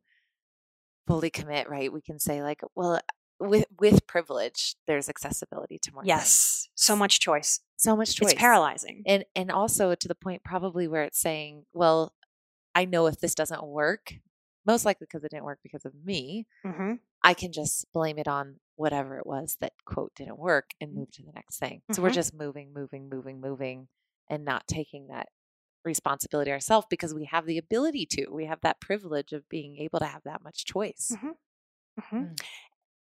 fully commit, right, we can say like, well, with with privilege, there's accessibility to more. Yes, things. so much choice. So much choice. It's paralyzing, and and also to the point probably where it's saying, well, I know if this doesn't work, most likely because it didn't work because of me. Mm-hmm. I can just blame it on whatever it was that quote didn't work and mm. move to the next thing. Mm-hmm. So we're mm-hmm. just moving, moving, moving, moving, and not taking that responsibility ourselves because we have the ability to. We have that privilege of being able to have that much choice. Mm-hmm. Mm-hmm. Mm.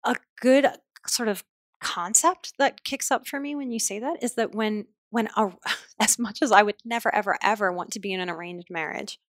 A good uh, sort of concept that kicks up for me when you say that is that when when a, [LAUGHS] as much as I would never ever ever want to be in an arranged marriage,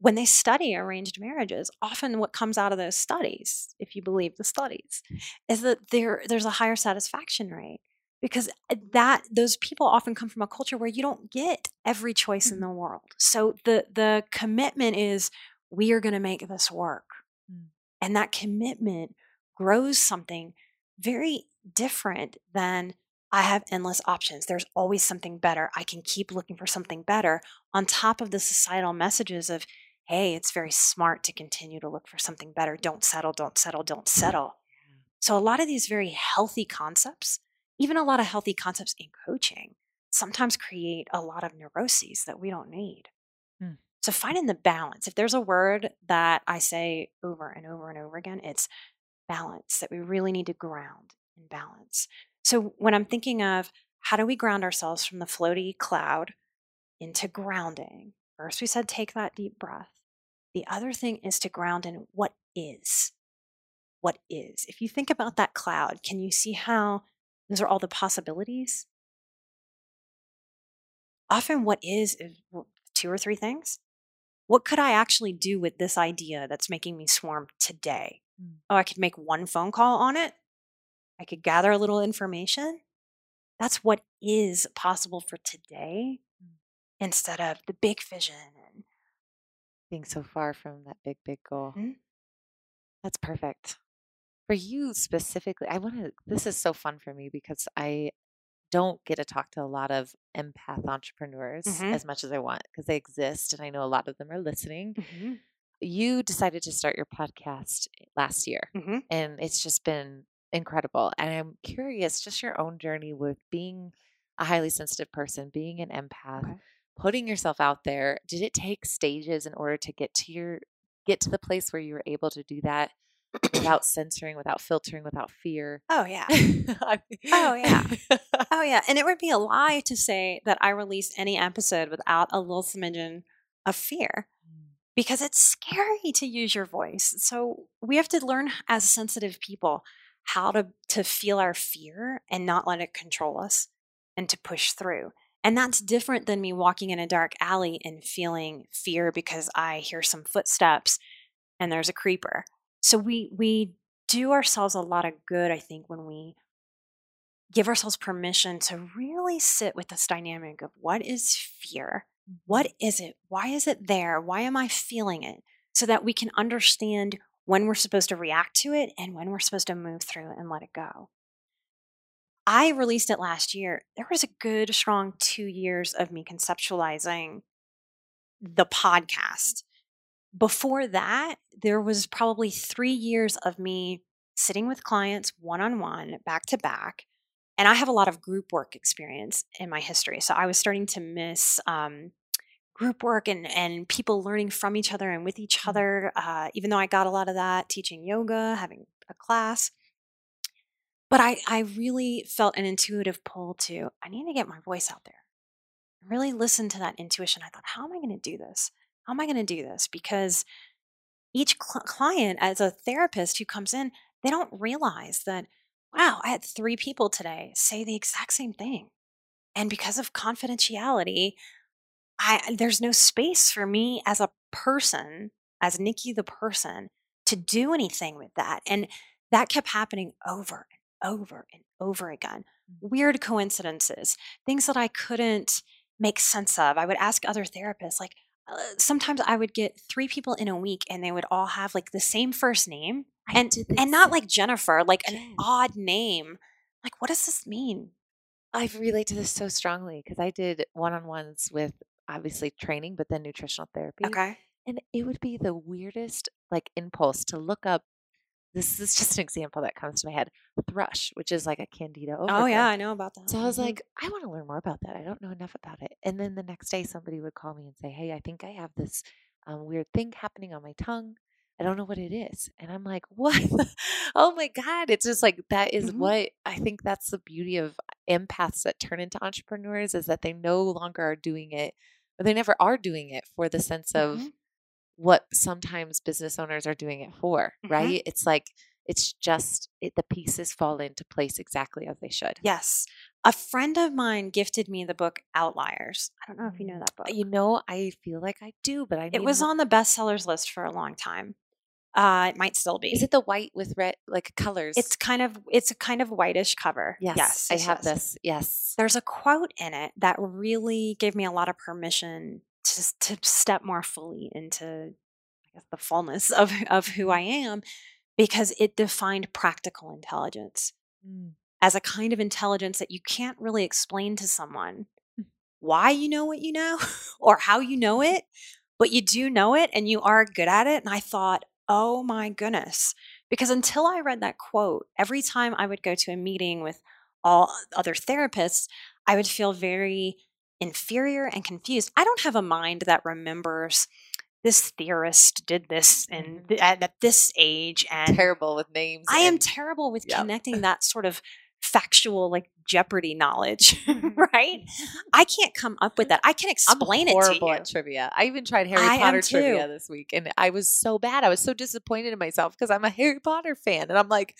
when they study arranged marriages, often what comes out of those studies, if you believe the studies, is that there there's a higher satisfaction rate because eh, that those people often come from a culture where you don't get every choice in the world. So the the commitment is we are going to make this work. Mm. And that commitment grows something very different than I have endless options. There's always something better. I can keep looking for something better on top of the societal messages of hey, it's very smart to continue to look for something better. Don't settle, don't settle, don't settle. So, a lot of these very healthy concepts, even a lot of healthy concepts in coaching, sometimes create a lot of neuroses that we don't need. Hmm. So, finding the balance, if there's a word that I say over and over and over again, it's balance, that we really need to ground in balance. So, when I'm thinking of how do we ground ourselves from the floaty cloud into grounding, first we said take that deep breath. The other thing is to ground in what is. What is. If you think about that cloud, can you see how those are all the possibilities? Often, what is is two or three things. What could I actually do with this idea that's making me swarm today? Mm. Oh, I could make one phone call on it. I could gather a little information. That's what is possible for today mm. instead of the big vision being so far from that big, big goal. Mm-hmm. That's perfect. For you specifically, I want to, this is so fun for me because I don't get to talk to a lot of empath entrepreneurs mm-hmm. as much as I want because they exist and I know a lot of them are listening. Mm-hmm. You decided to start your podcast last year mm-hmm. and it's just been incredible. And I'm curious, just your own journey with being a highly sensitive person, being an empath. Okay putting yourself out there did it take stages in order to get to your get to the place where you were able to do that without [CLEARS THROAT] censoring without filtering without fear? Oh yeah. [LAUGHS] Oh yeah. oh yeah. And it would be a [LAUGHS] lie to say that i released any episode without a little smidgen of fear mm. because it's scary to use your voice. So we have to learn as sensitive people how to to feel our fear and not let it control us and to push through and that's different than me walking in a dark alley and feeling fear because I hear some footsteps and there's a creeper. So we we do ourselves a lot of good, I think, when we give ourselves permission to really sit with this dynamic of what is fear? What mm-hmm. it? Why is it there? Why am I feeling it? So that we can understand when we're supposed to react to it and when we're supposed to move through and let it go. I released it last year. There was a good, strong two years of me conceptualizing the podcast. Before that, there was probably three years of me sitting with clients one on one, back to back. And I have a lot of group work experience in my history. So I was starting to miss um, group work and, and people learning from each other and with each Mm. other, uh, even though I got a lot of that teaching yoga, having a class. But I, I really felt an intuitive pull to, I need to get my voice out there. Really listen to that intuition. I thought, how am I going to do this? How am I going to do this? Because each cl- client, as a therapist who comes in, they don't realize that, wow, I had three people today say the exact same thing. And because of confidentiality, I, there's no space for me as a person, as Nikki the person, to do anything with that. And that kept happening over over and over again. Weird coincidences, things that I couldn't make sense of. I would ask other therapists, like, uh, sometimes I would get three people in a week and they would all have like the same first name I and and not like Jennifer, like an odd name. Like, what does this mean? I relate to this so strongly because I did one on ones with obviously training, but then nutritional therapy. Okay. And it would be the weirdest like impulse to look up. This is just an example that comes to my head. Thrush, which is like a candida Oh yeah, I know about that. So I was Mhm. like, I want to learn more about that. I don't know enough about it. And then the next day, somebody would call me and say, Hey, I think I have this um, weird thing happening on my tongue. I don't know what it is. And I'm like, What? [LAUGHS] oh my God. It's just like, that is Mhm. what I think that's the beauty of empaths that turn into entrepreneurs is that they no longer are doing it, or they never are doing it for the sense of Mhm. What sometimes business owners are doing it for, Mhm. right? It's like, it's just it, the pieces fall into place exactly as they should. Yes. A friend of mine gifted me the book Outliers. I don't know if you know that book. You know, I feel like I do, but I It was on the bestsellers list for a long time. Uh, it might still be. Is it the white with red like colors? It's kind of it's a kind of whitish cover. yes, yes, I yes, have yes. this. Yes, There's a quote in it that really gave me a lot of permission to to step more fully into I guess the fullness [LAUGHS] of of who I am because it defined practical intelligence Mm. as a kind of intelligence that you can't really explain to someone Mm. why you know what you know [LAUGHS] or how you know it, but you do know it and you are good at it. And I thought, oh my goodness. Because until I read that quote, every time I would go to a meeting with all other therapists, I would feel very inferior and confused. I don't have a mind that remembers this theorist did this and Mhm. th- at, this age and terrible with names. I am terrible with Yep. connecting [LAUGHS] that sort of factual like Jeopardy knowledge, [LAUGHS] Mhm. right? [LAUGHS] I can't come up with that. I can explain I'm it to horrible you. at trivia. I even tried Harry I Potter trivia this week, and I was so bad. I was so disappointed in myself because I'm a Harry Potter fan, and I'm like,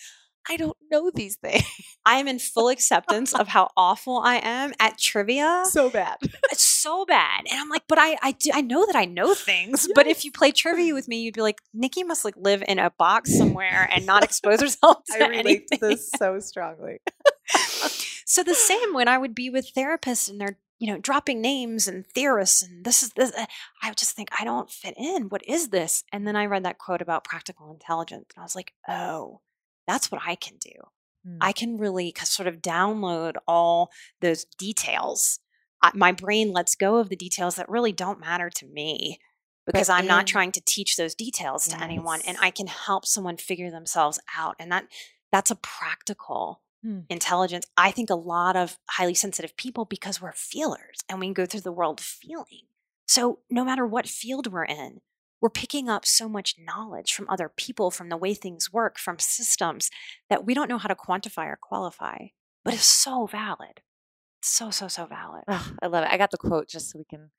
I don't know these things. [LAUGHS] I am in full acceptance of how awful I am at trivia. so bad. [LAUGHS] It's so bad. And I'm like, but I I, do, I know that I know things. But if you play trivia with me, you'd be like, Nikki must like live in a box [LAUGHS] somewhere and not expose herself to I relate to this so strongly. so the same when I would be with therapists and they're you know dropping names and theorists and this is this uh, I would just think I don't fit in. What is this? And then I read that quote about practical intelligence and I was like, oh, that's what I can do. Mm. I can really sort of download all those details. I, my brain lets go of the details that really don't matter to me because I'm not trying to teach those details to anyone and I can help someone figure themselves out and that that's a practical Hmm. intelligence. I think a lot of highly sensitive people because we're feelers and we go through the world feeling. So no matter what field we're in, we're picking up so much knowledge from other people, from the way things work, from systems that we don't know how to quantify or qualify, but it's so valid. So, so, so valid. Oh, I love it. I got the quote just so we can.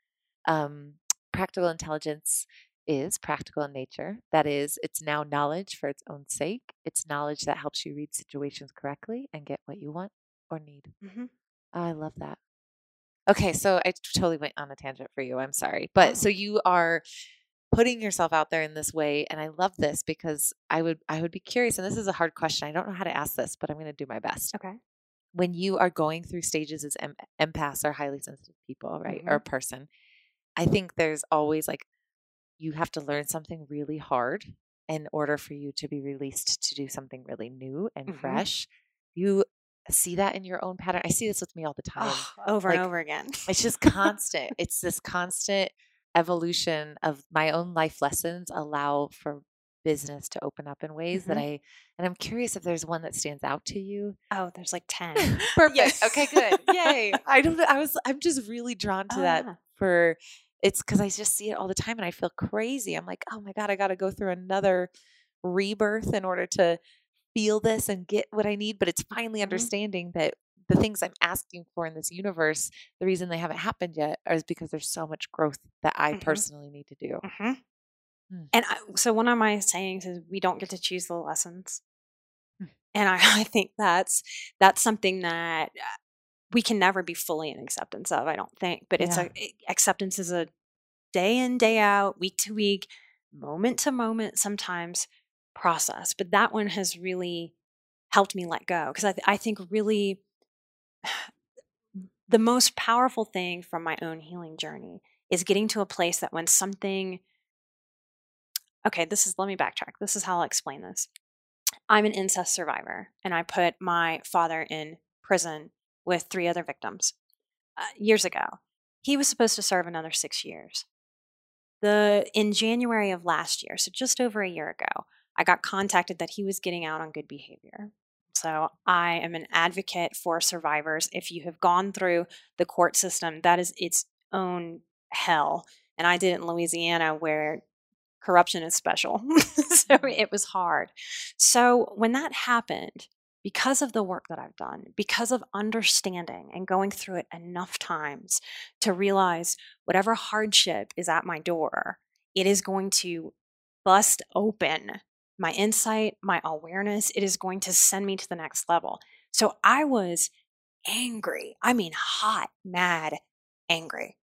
Um, practical intelligence is practical in nature. That is, it's now knowledge for its own sake. It's knowledge that helps you read situations correctly and get what you want or need. Mhm. I love that. Okay, so I totally went on a tangent for you. I'm sorry. But Oh. so you are putting yourself out there in this way and I love this because I would I would be curious and this is a hard question. I don't know how to ask this, but I'm going to do my best Okay. when you are going through stages as em- empaths or highly sensitive people, right, or a person, I think there's always like you have to learn something really hard in order for you to be released to do something really new and Mhm. fresh. You see that in your own pattern. I see this with me all the time. Oh, over like, and over again. It's just [LAUGHS] constant. it's this constant evolution of my own life lessons allow for business to open up in ways that Mhm. I and I'm curious if there's one that stands out to you. Oh, there's like [LAUGHS] 10. Perfect. Yes. Okay, good. Yay. [LAUGHS] I don't know. I was I'm just really drawn to Oh, that yeah. for it's because I just see it all the time and I feel crazy. I'm like, oh my God, I gotta go through another rebirth in order to feel this and get what I need. But it's finally Mhm. understanding that the things I'm asking for in this universe, the reason they haven't happened yet is because there's so much growth that I Mhm. personally need to do. Mhm. Mm. And I, so one of my sayings is we don't get to choose the lessons. Mm. And I, [LAUGHS] I think that's that's something that uh, we can never be fully in acceptance of, I don't think. But it's Yeah. a it- acceptance is a day in, day out, week to week, moment to moment, sometimes process. But that one has really helped me let go because I, th- I think really the most powerful thing from my own healing journey is getting to a place that when something okay this is let me backtrack this is how i'll explain this. I'm an incest survivor and i put my father in prison with three other victims uh, years ago. He was supposed to serve another six years. The in january of last year so just over a year ago i got contacted that he was getting out on good behavior so I am an advocate for survivors. If you have gone through the court system, that is its own hell. And I did it in Louisiana where corruption is special. [LAUGHS] so mm-hmm. it was hard. So when that happened, because of the work that I've done, because of understanding and going through it enough times to realize whatever hardship is at my door, it is going to bust open my insight, my awareness, it is going to send me to the next level. So I was angry. I mean, hot, mad, angry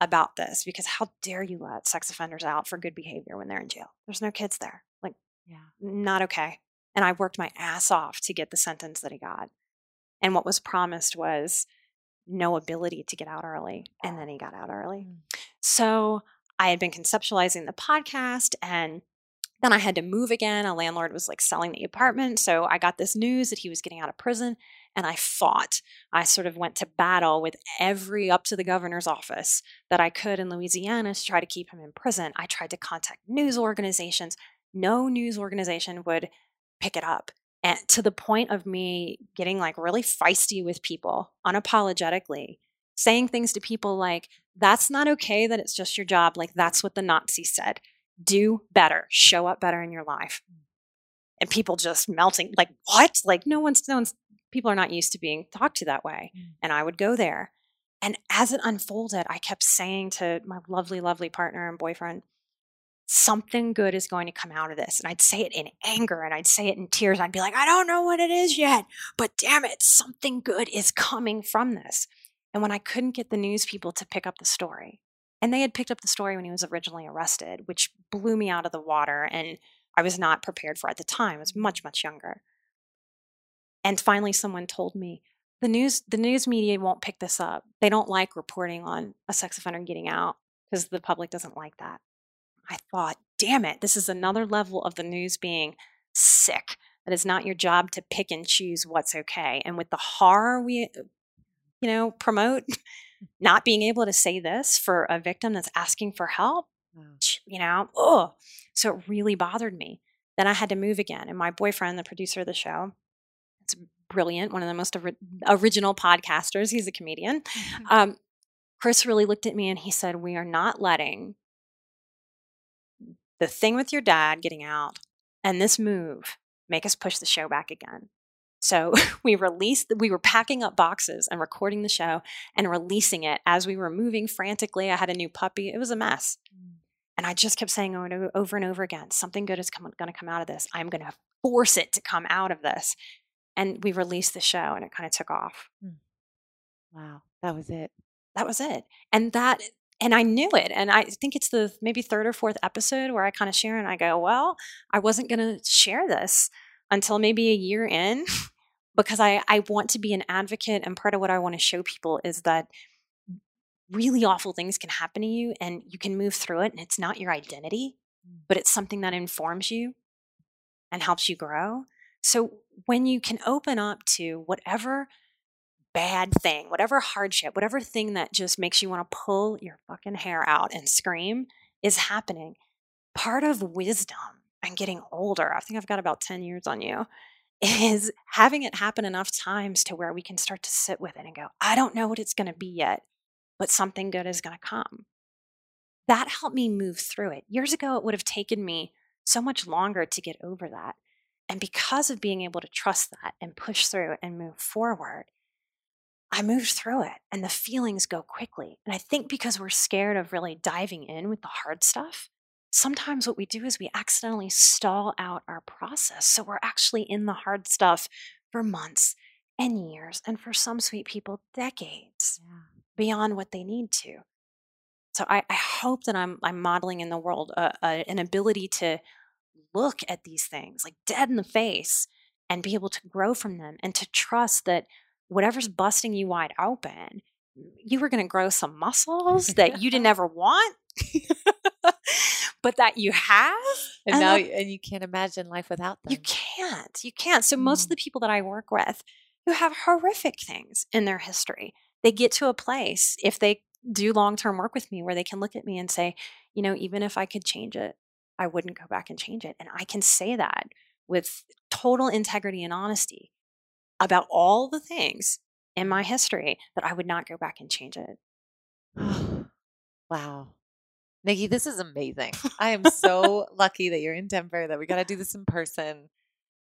about this because how dare you let sex offenders out for good behavior when they're in jail? There's no kids there. Like, Yeah. not okay. And I worked my ass off to get the sentence that he got. And what was promised was no ability to get out early. And then he got out early. Mm. So I had been conceptualizing the podcast and then I had to move again. A landlord was like selling the apartment. So I got this news that he was getting out of prison and I fought. I sort of went to battle with every up to the governor's office that I could in Louisiana to try to keep him in prison. I tried to contact news organizations. No news organization would pick it up. And to the point of me getting like really feisty with people unapologetically, saying things to people like, that's not okay that it's just your job. Like, that's what the Nazis said. Do better, show up better in your life. And people just melting, like, what? Like, no one's, no one's, people are not used to being talked to that way. Mm. And I would go there. And as it unfolded, I kept saying to my lovely, lovely partner and boyfriend, something good is going to come out of this. And I'd say it in anger and I'd say it in tears. I'd be like, I don't know what it is yet, but damn it, something good is coming from this. And when I couldn't get the news people to pick up the story, and they had picked up the story when he was originally arrested, which blew me out of the water and I was not prepared for at the time. I was much, much younger. And finally someone told me, the news the news media won't pick this up. They don't like reporting on a sex offender getting out because the public doesn't like that. I thought, damn it, this is another level of the news being sick. That is not your job to pick and choose what's okay. And with the horror we, you know, promote, [LAUGHS] not being able to say this for a victim that's asking for help, Wow. you know, oh, so it really bothered me. Then I had to move again. And my boyfriend, the producer of the show, it's brilliant, one of the most ori- original podcasters. He's a comedian. Um, Chris really looked at me and he said, We are not letting the thing with your dad getting out and this move make us push the show back again. So [LAUGHS] we released, we were packing up boxes and recording the show and releasing it as we were moving frantically. I had a new puppy. It was a mess. Mm. And I just kept saying over and over- over and over again, something good is going to come out of this. I'm going to force it to come out of this. And we released the show and it kind of took off. Wow. That was it. that was it and that and i knew it and i think it's the maybe third or fourth episode where i kind of share and i go well i wasn't going to share this until maybe a year in [LAUGHS] because i i want to be an advocate and part of what i want to show people is that really awful things can happen to you and you can move through it and it's not your identity mm. but it's something that informs you and helps you grow so when you can open up to whatever bad thing, whatever hardship, whatever thing that just makes you want to pull your fucking hair out and scream is happening. Part of wisdom and getting older, I think I've got about 10 years on you, is having it happen enough times to where we can start to sit with it and go, I don't know what it's going to be yet, but something good is going to come. That helped me move through it. Years ago, it would have taken me so much longer to get over that. And because of being able to trust that and push through and move forward, I moved through it and the feelings go quickly. And I think because we're scared of really diving in with the hard stuff, sometimes what we do is we accidentally stall out our process. So we're actually in the hard stuff for months and years, and for some sweet people, decades yeah. beyond what they need to. So I, I, hope that I'm I'm modeling in the world uh, uh, an ability to look at these things like dead in the face and be able to grow from them and to trust that whatever's busting you wide open, you were going to grow some muscles [LAUGHS] that you didn't ever want. [LAUGHS] but that you have. And, and now, that, and you can't imagine life without them. You can't. You can't. So, mm. most of mm. the people that I work with who have horrific things in their history, they get to a place, if they do long term work with me, where they can look at me and say, you know, even if I could change it, I wouldn't go back and change it. And I can say that with total integrity and honesty about all the things in my history that I would not go back and change it. [SIGHS] wow. Nikki, this is amazing. [LAUGHS] I am so lucky that you're in Denver, that we got to do this in person.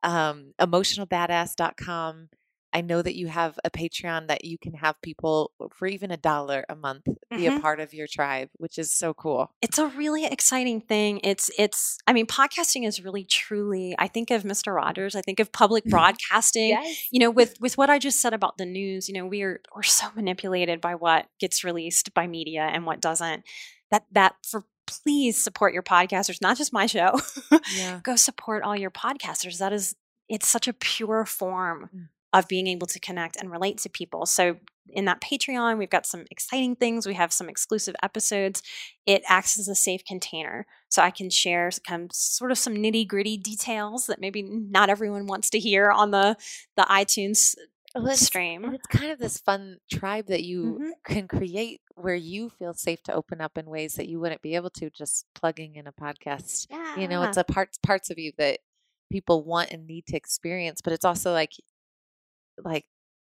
Um, emotionalbadass.com. I know that you have a Patreon that you can have people for even a dollar a month be mm-hmm. a part of your tribe, which is so cool. It's a really exciting thing. It's it's I mean podcasting is really truly I think of Mr. Rogers, I think of public [LAUGHS] broadcasting. yes. You know, with with what I just said about the news, you know, we're we're so manipulated by what gets released by media and what doesn't that that for please support your podcasters, not just my show. [LAUGHS] Yeah. Go support all your podcasters. That is it's such a pure form mm. Of being able to connect and relate to people. So in that Patreon, we've got some exciting things. We have some exclusive episodes. It acts as a safe container. So I can share some sort of some nitty gritty details that maybe not everyone wants to hear on the the iTunes well, it's, stream. It's kind of this fun tribe that you mm-hmm. can create where you feel safe to open up in ways that you wouldn't be able to just plugging in a podcast. Yeah. You know, it's a parts parts of you that people want and need to experience, but it's also like like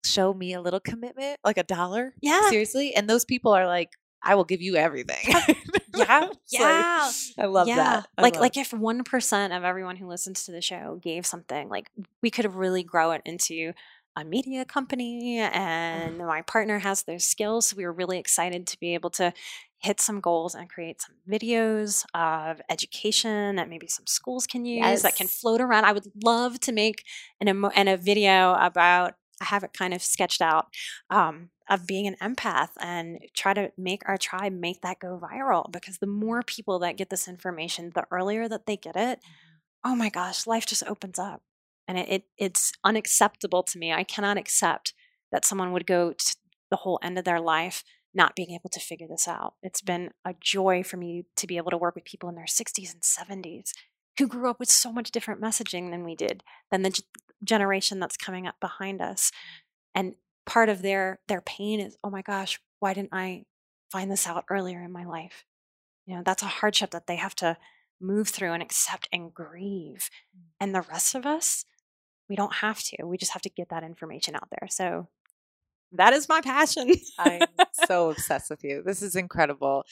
show me a little commitment, like a dollar. Yeah. Seriously. And those people are like, I will give you everything. [LAUGHS] yeah. yeah. Like, I love yeah. that. I like love like if 1% of everyone who listens to the show gave something, like we could have really grow it into a media company and my partner has those skills. So we were really excited to be able to hit some goals and create some videos of education that maybe some schools can use yes. that can float around. I would love to make an emo- and a video about I have it kind of sketched out um, of being an empath and try to make our tribe make that go viral because the more people that get this information, the earlier that they get it, mm-hmm. oh my gosh, life just opens up and it, it it's unacceptable to me. I cannot accept that someone would go to the whole end of their life not being able to figure this out. It's been a joy for me to be able to work with people in their 60s and 70s who grew up with so much different messaging than we did, than the g- generation that's coming up behind us. And part of their their pain is, oh my gosh, why didn't I find this out earlier in my life? You know, that's a hardship that they have to move through and accept and grieve. Mm. And the rest of us, we don't have to. We just have to get that information out there. So that is my passion. I'm [LAUGHS] so obsessed with you. This is incredible.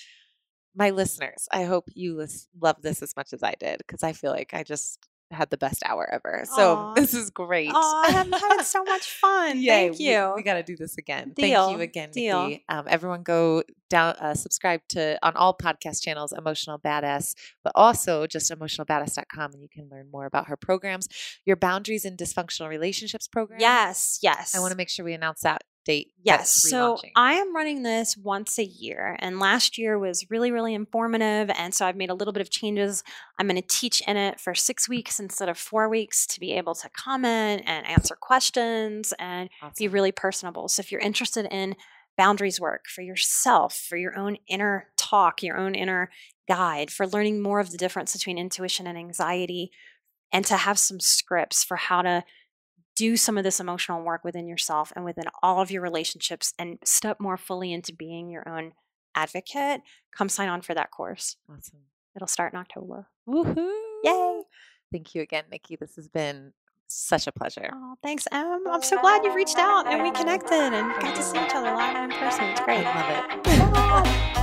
My listeners, I hope you love this as much as I did because I feel like I just had the best hour ever. So Aww. [LAUGHS] this is great. Oh, I'm having so much [LAUGHS] fun. Yay, Thank you. We, we got to do this again. Deal. Thank you again, Deal. Nikki. Um, everyone go down, uh, subscribe to on all podcast channels, Emotional Badass, but also just emotionalbadass.com and you can learn more about her programs. Your boundaries in dysfunctional relationships program. Yes, yes. I want to make sure we announce that date? Yes. So I am running this once a year, and last year was really, really informative. And so I've made a little bit of changes. I'm going to teach in it for six weeks instead of four weeks to be able to comment and answer questions and awesome. be really personable. So if you're interested in boundaries work for yourself, for your own inner talk, your own inner guide, for learning more of the difference between intuition and anxiety, and to have some scripts for how to do some of this emotional work within yourself and within all of your relationships and step more fully into being your own advocate, come sign on for that course. Awesome. It'll start in October. Woohoo! Yay. Thank you again, Nikki. This has been such a pleasure. Oh, thanks, Em. I'm so glad you reached out and we connected and got to see each other live and in person. It's great. I love it. [LAUGHS]